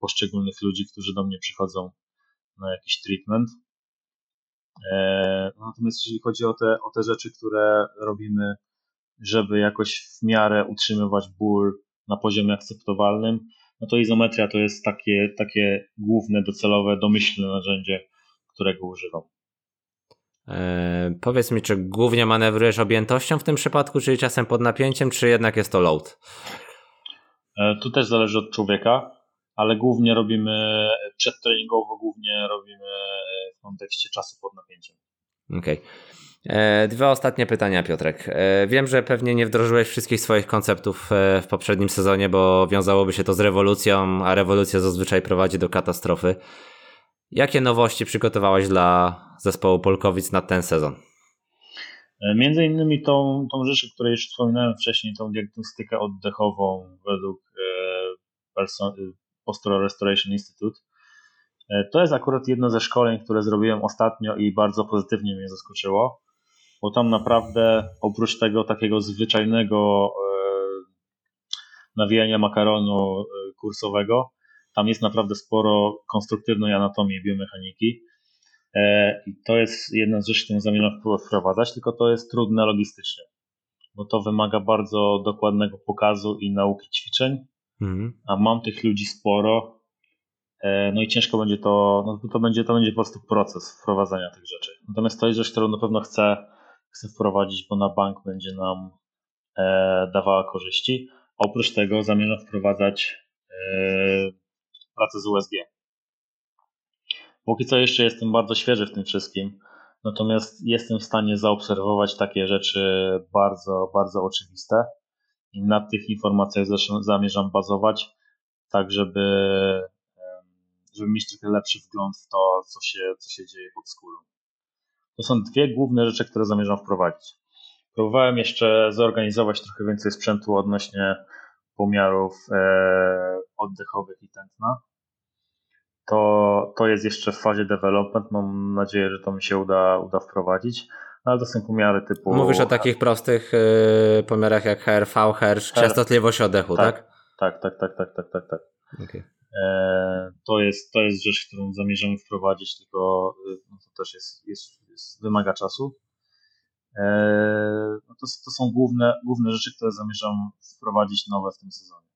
poszczególnych ludzi, którzy do mnie przychodzą na jakiś treatment. E, natomiast jeżeli chodzi o te, o te rzeczy, które robimy, żeby jakoś w miarę utrzymywać ból na poziomie akceptowalnym, no to izometria to jest takie, takie główne, docelowe, domyślne narzędzie, którego używam. E, powiedz mi, czy głównie manewrujesz objętością w tym przypadku, czyli czasem pod napięciem, czy jednak jest to load? E, tu też zależy od człowieka, ale głównie robimy przedtreningowo, głównie robimy w kontekście czasu pod napięciem. Okej. Okay. Dwa ostatnie pytania, Piotrek. E, wiem, że pewnie nie wdrożyłeś wszystkich swoich konceptów w poprzednim sezonie, bo wiązałoby się to z rewolucją, a rewolucja zazwyczaj prowadzi do katastrofy. Jakie nowości przygotowałeś dla zespołu Polkowic na ten sezon? E, między innymi tą, tą rzecz, o której już wspominałem wcześniej, tą diagnostykę oddechową według e, e, Postural Restoration Institute. To jest akurat jedno ze szkoleń, które zrobiłem ostatnio i bardzo pozytywnie mnie zaskoczyło, bo tam naprawdę oprócz tego takiego zwyczajnego nawijania makaronu kursowego, tam jest naprawdę sporo konstruktywnej anatomii biomechaniki. E, I to jest jedna z rzeczy, którą zamierzam wprowadzać, tylko to jest trudne logistycznie, bo to wymaga bardzo dokładnego pokazu i nauki ćwiczeń, mhm. a mam tych ludzi sporo. E, no i ciężko będzie to, no to będzie, to będzie po prostu proces wprowadzania tych rzeczy. Natomiast to jest rzecz, którą na pewno chcę, chcę wprowadzić, bo na bank będzie nam e, dawała korzyści. Oprócz tego zamierzam wprowadzać pracę z USG. Póki co jeszcze jestem bardzo świeży w tym wszystkim, natomiast jestem w stanie zaobserwować takie rzeczy bardzo, bardzo oczywiste i na tych informacjach zamierzam bazować, tak żeby, żeby mieć trochę lepszy wgląd w to, co się, co się dzieje pod skórą. To są dwie główne rzeczy, które zamierzam wprowadzić. Próbowałem jeszcze zorganizować trochę więcej sprzętu odnośnie pomiarów e, oddechowych i tętna to, to jest jeszcze w fazie development. Mam nadzieję, że to mi się uda, uda wprowadzić. ale to są pomiary typu... Mówisz o takich prostych yy, pomiarach jak HRV, HERSZ, częstotliwość oddechu, tak? Tak, tak, tak, tak, tak, tak, tak. Okay. E, to, jest, to jest rzecz, którą zamierzamy wprowadzić, tylko y, no to też jest, jest, jest wymaga czasu. E, no to, to są główne, główne rzeczy, które zamierzam wprowadzić nowe w tym sezonie.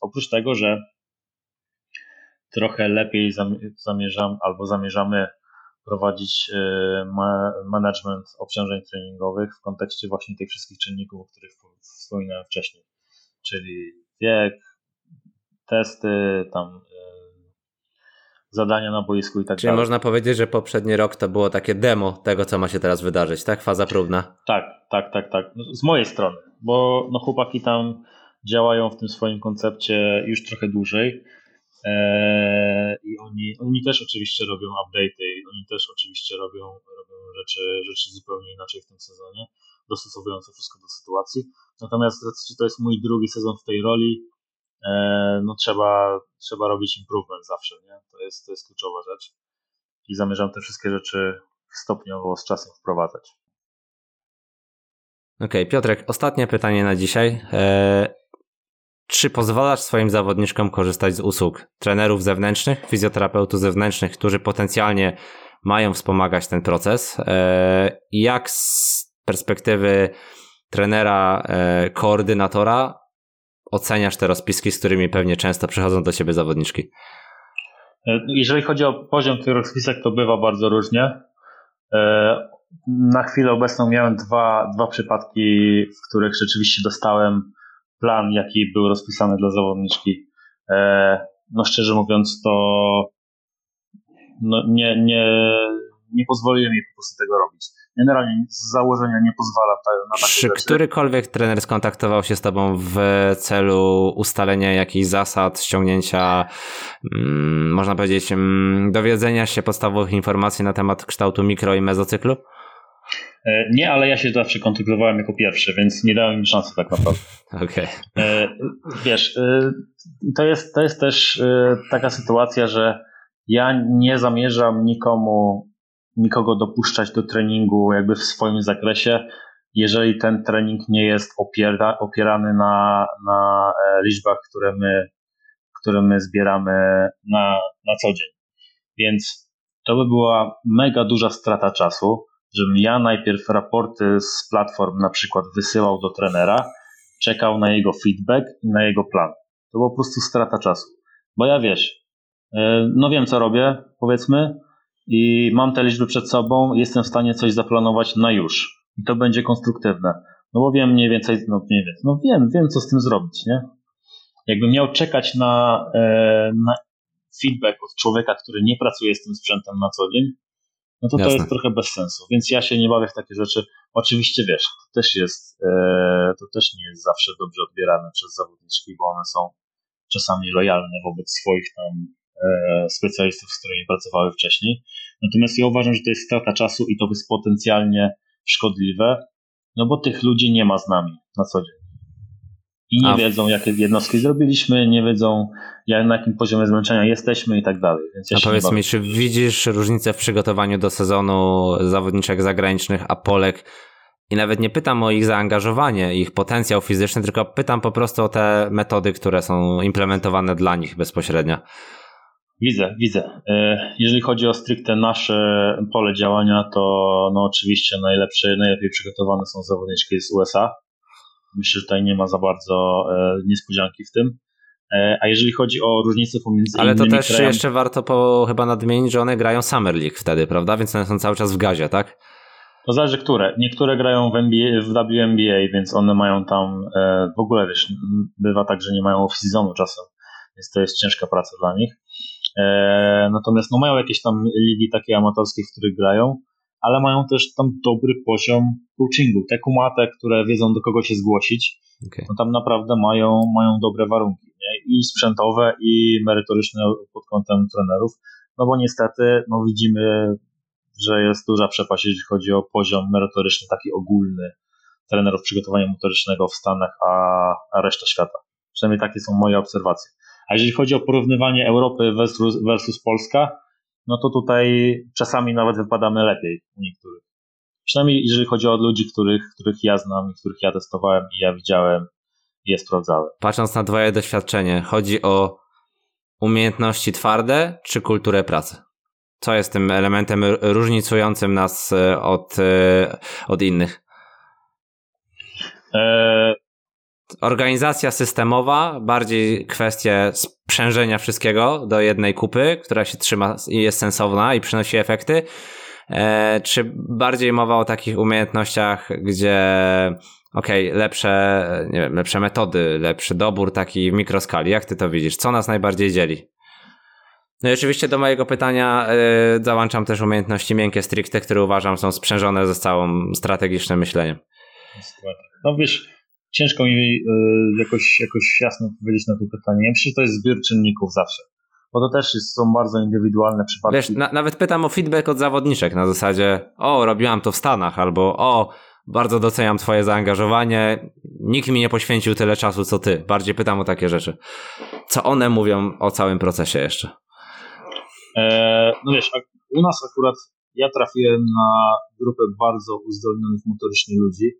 Oprócz tego, że trochę lepiej zamierzam albo zamierzamy prowadzić e, management obciążeń treningowych w kontekście właśnie tych wszystkich czynników, o których wspominałem wcześniej, czyli wiek, testy, tam zadania na boisku i tak Czyli dalej. można powiedzieć, że poprzedni rok to było takie demo tego, co ma się teraz wydarzyć, tak? Faza próbna. Tak, tak, tak, tak. Z mojej strony, bo no chłopaki tam działają w tym swoim koncepcie już trochę dłużej i oni, oni też oczywiście robią update'y i oni też oczywiście robią, robią rzeczy, rzeczy zupełnie inaczej w tym sezonie, dostosowując to wszystko do sytuacji. Natomiast że to jest mój drugi sezon w tej roli, E, no trzeba, trzeba robić improvement zawsze, nie? To jest, to jest kluczowa rzecz i zamierzam te wszystkie rzeczy stopniowo z czasem wprowadzać. Okej, okay, Piotrek, ostatnie pytanie na dzisiaj. Czy pozwalasz swoim zawodniczkom korzystać z usług trenerów zewnętrznych, fizjoterapeutów zewnętrznych, którzy potencjalnie mają wspomagać ten proces? Eee, jak z perspektywy trenera, e, koordynatora oceniasz te rozpiski, z którymi pewnie często przychodzą do ciebie zawodniczki? E, jeżeli chodzi o poziom tych rozpisek, to bywa bardzo różnie. E, na chwilę obecną miałem dwa, dwa przypadki, w których rzeczywiście dostałem plan, jaki był rozpisany dla zawodniczki. E, no szczerze mówiąc, to no nie, nie, nie pozwoliłem jej po prostu tego robić generalnie z założenia nie pozwala na takie Czy rzeczy. którykolwiek trener skontaktował się z tobą w celu ustalenia jakichś zasad, ściągnięcia, mm, można powiedzieć, mm, dowiedzenia się podstawowych informacji na temat kształtu mikro i mezocyklu? E, nie, ale ja się zawsze kontaktowałem jako pierwszy, więc nie dałem im szansy tak naprawdę. Okej. Okay. E, wiesz, e, to jest, to jest też taka sytuacja, że ja nie zamierzam nikomu nikogo dopuszczać do treningu jakby w swoim zakresie, jeżeli ten trening nie jest opiera, opierany na, na liczbach, które my, które my zbieramy na, na co dzień. Więc to by była mega duża strata czasu, żebym ja najpierw raporty z platform na przykład wysyłał do trenera, czekał na jego feedback i na jego plan. To po prostu strata czasu. Bo ja wiesz, e, no wiem co robię, powiedzmy, i mam te liczby przed sobą, jestem w stanie coś zaplanować na już. I to będzie konstruktywne. No bo wiem mniej więcej, no mniej więcej, no wiem, wiem co z tym zrobić, nie? Jakbym miał czekać na, e, na feedback od człowieka, który nie pracuje z tym sprzętem na co dzień, no to Jasne. to jest trochę bez sensu. Więc ja się nie bawię w takie rzeczy. Oczywiście wiesz, to też jest, e, to też nie jest zawsze dobrze odbierane przez zawodniczki, bo one są czasami lojalne wobec swoich tam E, specjalistów, z którymi pracowały wcześniej. Natomiast ja uważam, że to jest strata czasu i to jest potencjalnie szkodliwe, no bo tych ludzi nie ma z nami na co dzień. I nie A. wiedzą, jakie jednostki zrobiliśmy, nie wiedzą, jak, na jakim poziomie zmęczenia jesteśmy i tak dalej. Więc a powiedz mi, czy widzisz różnicę w przygotowaniu do sezonu zawodniczek zagranicznych, a Polek i nawet nie pytam o ich zaangażowanie, ich potencjał fizyczny, tylko pytam po prostu o te metody, które są implementowane dla nich bezpośrednio. Widzę, widzę. E, jeżeli chodzi o stricte nasze pole działania, to no oczywiście najlepsze, najlepiej przygotowane są zawodniczki z USA. Myślę, że tutaj nie ma za bardzo e, niespodzianki w tym. E, a jeżeli chodzi o różnice pomiędzy Ale to też krajami... jeszcze warto po, chyba nadmienić, że one grają Summer League wtedy, prawda? Więc one są cały czas w gazie, tak? To zależy które. Niektóre grają w, NBA, w WNBA, więc one mają tam w ogóle, wiesz, bywa tak, że nie mają off-seasonu czasem, więc to jest ciężka praca dla nich. E, natomiast no, mają jakieś tam ligi takie amatorskie, w których grają, ale mają też tam dobry poziom coachingu. Te kumate, które wiedzą do kogo się zgłosić, okay. no tam naprawdę mają, mają dobre warunki. Nie? I sprzętowe, i merytoryczne pod kątem trenerów. No bo niestety no widzimy, że jest duża przepaść, jeśli chodzi o poziom merytoryczny, taki ogólny trenerów przygotowania motorycznego w Stanach, a, reszta świata. Przynajmniej takie są moje obserwacje. A jeżeli chodzi o porównywanie Europy versus, versus Polska, no to tutaj czasami nawet wypadamy lepiej u niektórych. Przynajmniej jeżeli chodzi o ludzi, których, których ja znam i których ja testowałem i ja widziałem i je sprawdzałem. Patrząc na twoje doświadczenie, chodzi o umiejętności twarde czy kulturę pracy? Co jest tym elementem różnicującym nas e, od, e, od innych? E... Organizacja systemowa, bardziej kwestie sprzężenia wszystkiego do jednej kupy, która się trzyma i jest sensowna i przynosi efekty, e, czy bardziej mowa o takich umiejętnościach, gdzie okej, okay, lepsze, nie wiem, lepsze metody, lepszy dobór taki w mikroskali. Jak ty to widzisz? Co nas najbardziej dzieli? No i oczywiście do mojego pytania yy, załączam też umiejętności miękkie stricte, które uważam są sprzężone ze całym strategicznym myśleniem. No wiesz, ciężko mi yy, jakoś, jakoś jasno odpowiedzieć na to pytanie. Ja myślę, że to jest zbiór czynników zawsze. Bo to też jest, są bardzo indywidualne przypadki. Wiesz, na, nawet pytam o feedback od zawodniczek na zasadzie o, robiłam to w Stanach, albo o, bardzo doceniam twoje zaangażowanie, nikt mi nie poświęcił tyle czasu co ty. Bardziej pytam o takie rzeczy. Co one mówią o całym procesie jeszcze? E, no wiesz, u nas akurat ja trafiłem na grupę bardzo uzdolnionych motorycznie ludzi,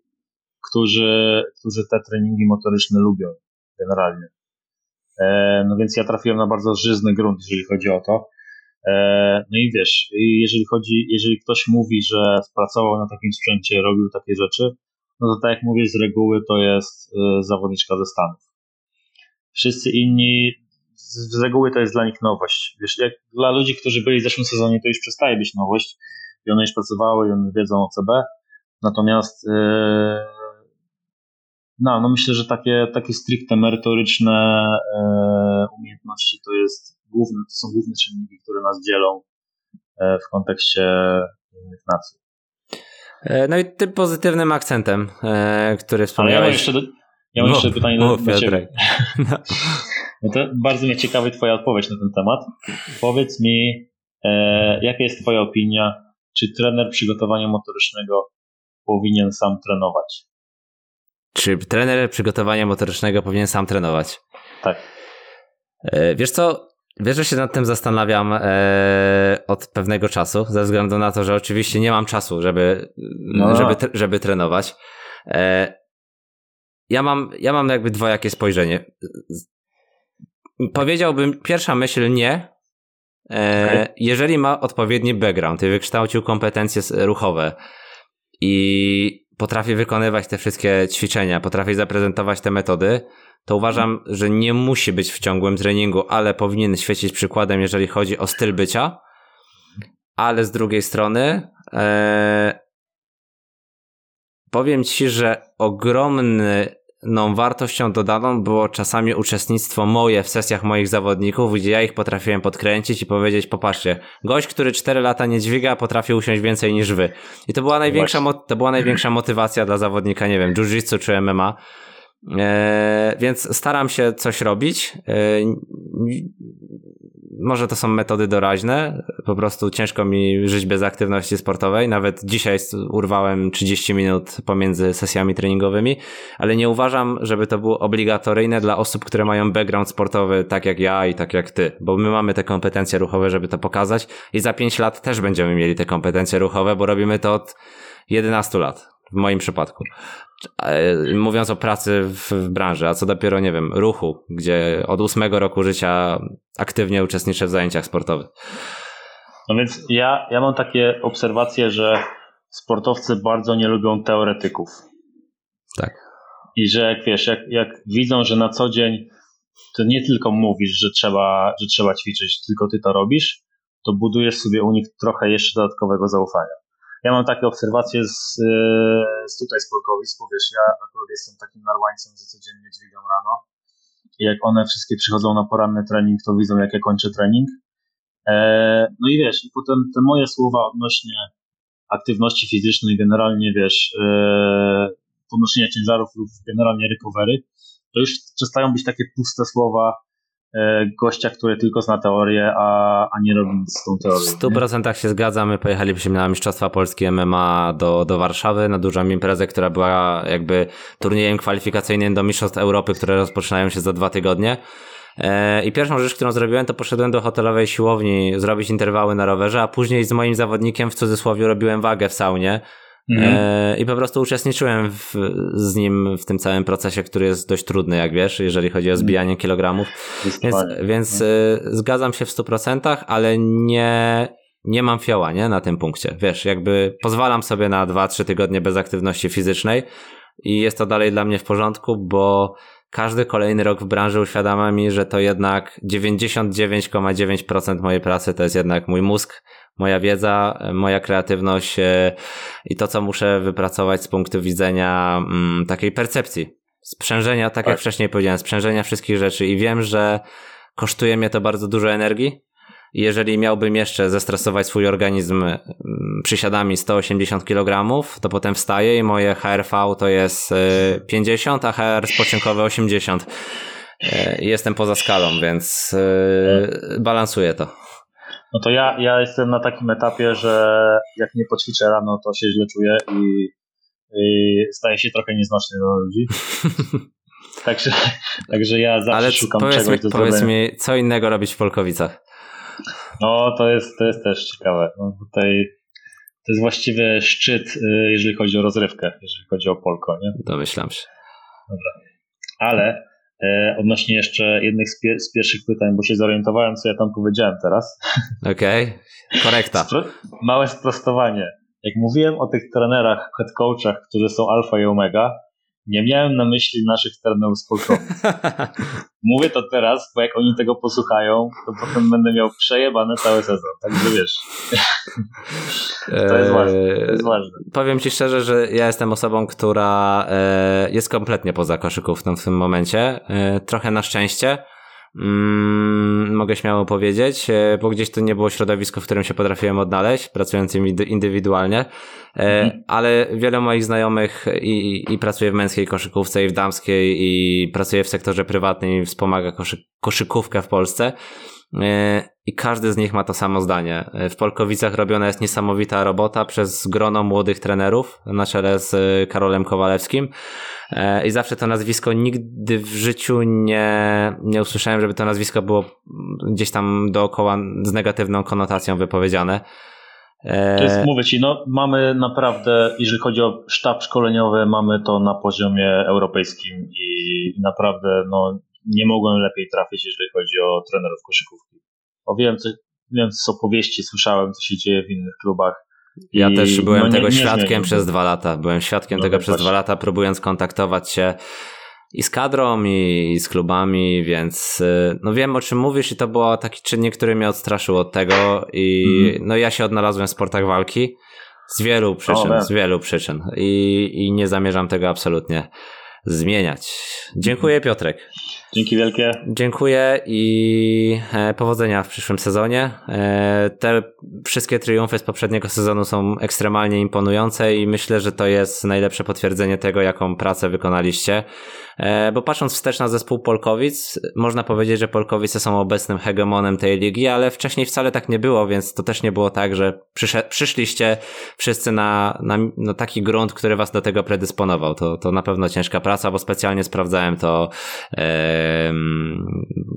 którzy, którzy te treningi motoryczne lubią generalnie. E, no więc ja trafiłem na bardzo żyzny grunt, jeżeli chodzi o to. E, no i wiesz, jeżeli chodzi, jeżeli ktoś mówi, że pracował na takim sprzęcie, robił takie rzeczy, no to tak jak mówię, z reguły to jest zawodniczka ze Stanów. Wszyscy inni z reguły to jest dla nich nowość. Wiesz, jak dla ludzi, którzy byli w zeszłym sezonie, to już przestaje być nowość i one już pracowały i one wiedzą o CB. Natomiast no, no myślę, że takie, takie stricte merytoryczne yy, umiejętności to jest główne, to są główne czynniki, które nas dzielą yy, w kontekście innych nacji. No i tym pozytywnym akcentem, który wspomniałeś. Ale ja mam jeszcze, do, ja mam jeszcze pytanie do, do Ciebie. No. No to bardzo mnie ciekawi Twoja odpowiedź na ten temat. Powiedz mi, e, jaka jest Twoja opinia, czy trener przygotowania motorycznego powinien sam trenować? Czy trener przygotowania motorycznego powinien sam trenować? Tak. E, wiesz co, wiesz, że się nad tym zastanawiam e, od pewnego czasu, ze względu na to, że oczywiście nie mam czasu, żeby, no. żeby, żeby trenować. E, ja mam, ja mam jakby dwojakie spojrzenie powiedziałbym, pierwsza myśl nie. Okay. Jeżeli ma odpowiedni background i wykształcił kompetencje ruchowe i potrafi wykonywać te wszystkie ćwiczenia, potrafi zaprezentować te metody, to uważam, że nie musi być w ciągłym treningu, ale powinien świecić przykładem, jeżeli chodzi o styl bycia. Ale z drugiej strony, e, powiem ci, że ogromny no, wartością dodaną było czasami uczestnictwo moje w sesjach moich zawodników, gdzie ja ich potrafiłem podkręcić i powiedzieć, popatrzcie, gość, który 4 lata nie dźwiga, potrafi usiąść więcej niż wy. I to była największa, to była największa motywacja dla zawodnika, nie wiem, jiu-jitsu czy MMA. Eee, więc staram się coś robić. Eee, może to są metody doraźne, po prostu ciężko mi żyć bez aktywności sportowej. Nawet dzisiaj urwałem 30 minut pomiędzy sesjami treningowymi, ale nie uważam, żeby to było obligatoryjne dla osób, które mają background sportowy, tak jak ja i tak jak ty, bo my mamy te kompetencje ruchowe, żeby to pokazać i za 5 lat też będziemy mieli te kompetencje ruchowe, bo robimy to od 11 lat w moim przypadku. E, mówiąc o pracy w branży, a co dopiero, nie wiem, ruchu, gdzie od ósmego roku życia aktywnie uczestniczę w zajęciach sportowych. No więc ja, ja mam takie obserwacje, że sportowcy bardzo nie lubią teoretyków. Tak. I że jak wiesz, jak, jak widzą, że na co dzień to nie tylko mówisz, że trzeba, że trzeba ćwiczyć, tylko ty to robisz, to budujesz sobie u nich trochę jeszcze dodatkowego zaufania. Ja mam takie obserwacje z, e, z tutaj z Polkowic, bo wiesz, ja akurat jestem takim narwańcem, że codziennie dźwigam rano i jak one wszystkie przychodzą na poranny trening, to widzą jak ja kończę trening. E, no i wiesz, i potem te moje słowa odnośnie aktywności fizycznej, generalnie wiesz, e, podnoszenia ciężarów lub generalnie recovery, to już przestają być takie puste słowa, gościa, który tylko zna teorię, a, a nie robi nic z tą teorią. W 100% nie? się zgadzamy. Pojechaliśmy na Mistrzostwa Polskie MMA do, do Warszawy na dużą imprezę, która była jakby turniejem kwalifikacyjnym do Mistrzostw Europy, które rozpoczynają się za dwa tygodnie. E, I pierwszą rzecz, którą zrobiłem, to poszedłem do hotelowej siłowni zrobić interwały na rowerze, a później z moim zawodnikiem w cudzysłowie robiłem wagę w saunie Mhm. E, I po prostu uczestniczyłem w, z nim w tym całym procesie, który jest dość trudny, jak wiesz, jeżeli chodzi o zbijanie kilogramów. Więc, więc e, zgadzam się w 100%, ale nie, nie mam fioła nie, na tym punkcie. Wiesz, jakby pozwalam sobie na 2-3 tygodnie bez aktywności fizycznej i jest to dalej dla mnie w porządku, bo każdy kolejny rok w branży uświadamia mi, że to jednak 99,9% mojej pracy to jest jednak mój mózg, moja wiedza, moja kreatywność e, i to, co muszę wypracować z punktu widzenia mm, takiej percepcji, sprzężenia, tak, tak jak wcześniej powiedziałem, sprzężenia wszystkich rzeczy i wiem, że kosztuje mnie to bardzo dużo energii, jeżeli miałbym jeszcze zestresować swój organizm mm, przysiadami 180 kg, to potem wstaję i moje HRV to jest 50, e, a HR spoczynkowe 80. E, jestem poza skalą, więc e, balansuję to. No to ja, ja jestem na takim etapie, że jak nie poćwiczę rano, to się źle czuję i, i staję się trochę nieznośny do ludzi. także, także ja zawsze Ale szukam powiedz czegoś mi, do Powiedz mi, co innego robić w Polkowicach? No, to jest, to jest też ciekawe. No, tutaj to jest właściwie szczyt, y, jeżeli chodzi o rozrywkę, jeżeli chodzi o Polko, nie? Domyślam się. Dobra. Ale odnośnie jeszcze jednych z, pie z, pierwszych pytań, bo się zorientowałem, co ja tam powiedziałem teraz. Okej, okay. korekta. Małe sprostowanie. Jak mówiłem o tych trenerach, head coachach, którzy są alfa i omega, nie miałem na myśli naszych trenerów sportowych. Mówię to teraz, bo jak oni tego posłuchają, to potem będę miał przejebane cały sezon. Także wiesz. to, jest ważne, to jest ważne. Powiem ci szczerze, że ja jestem osobą, która e, jest kompletnie poza koszykówką w tym momencie. E, trochę na szczęście mm, mogę śmiało powiedzieć, e, bo gdzieś to nie było środowisko, w którym się potrafiłem odnaleźć, pracując indywidualnie, e, mhm. ale wiele moich znajomych i, i pracuje w męskiej koszykówce i w damskiej i pracuje w sektorze prywatnym i wspomaga koszy, koszykówkę w Polsce. E, I każdy z nich ma to samo zdanie. W Polkowicach robiona jest niesamowita robota przez grono młodych trenerów na czele z Karolem Kowalewskim. E, I zawsze to nazwisko nigdy w życiu nie, nie usłyszałem, żeby to nazwisko było gdzieś tam dookoła z negatywną konotacją wypowiedziane. E, to jest, mówię ci, no mamy naprawdę, jeżeli chodzi o sztab szkoleniowy, mamy to na poziomie europejskim i naprawdę no, nie mogłem lepiej trafić, jeżeli chodzi o trenerów koszykówki. O wiem, co, wiem, co opowieści słyszałem, co się dzieje w innych klubach ja I też byłem no, tego nie, świadkiem przez dwa lata. Byłem świadkiem no, tego przez dwa lata, próbując kontaktować się i z kadrą, i, z klubami, więc y, no wiem o czym mówisz i to był taki czynnik, który mnie odstraszył od tego i mm. no ja się odnalazłem w sportach walki z wielu przyczyn, o, z wielu przyczyn i, i nie zamierzam tego absolutnie zmieniać. Dziękuję Piotrek. Dzięki wielkie. Dziękuję i e, powodzenia w przyszłym sezonie. E, te wszystkie triumfy z poprzedniego sezonu są ekstremalnie imponujące i myślę, że to jest najlepsze potwierdzenie tego, jaką pracę wykonaliście. E, bo patrząc wstecz na zespół Polkowic, można powiedzieć, że Polkowice są obecnym hegemonem tej ligi, ale wcześniej wcale tak nie było, więc to też nie było tak, że przyszliście wszyscy na, na, na taki grunt, który was do tego predysponował. To, to na pewno ciężka praca, bo specjalnie sprawdzałem to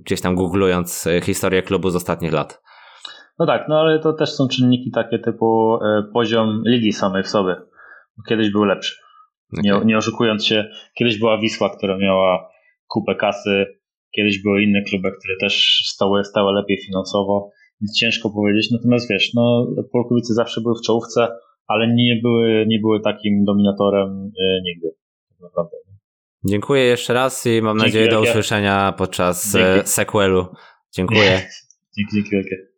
gdzieś tam googlując historię klubu z ostatnich lat. No tak, no ale to też są czynniki takie typu e, poziom ligi samej w sobie. Kiedyś był lepszy. Nie, nie oszukując się, kiedyś była Wisła, która miała kupę kasy, kiedyś były inne kluby, które też stały, stały lepiej finansowo, więc ciężko powiedzieć. Natomiast wiesz, no, Polkowice zawsze były w czołówce, ale nie były, nie były takim dominatorem e, nigdy. Tak naprawdę. Dziękuję jeszcze raz i mam dzięki nadzieję wielkie. do usłyszenia podczas e, dzięki. sequelu. Dziękuję. dzięki, dzięki wielkie.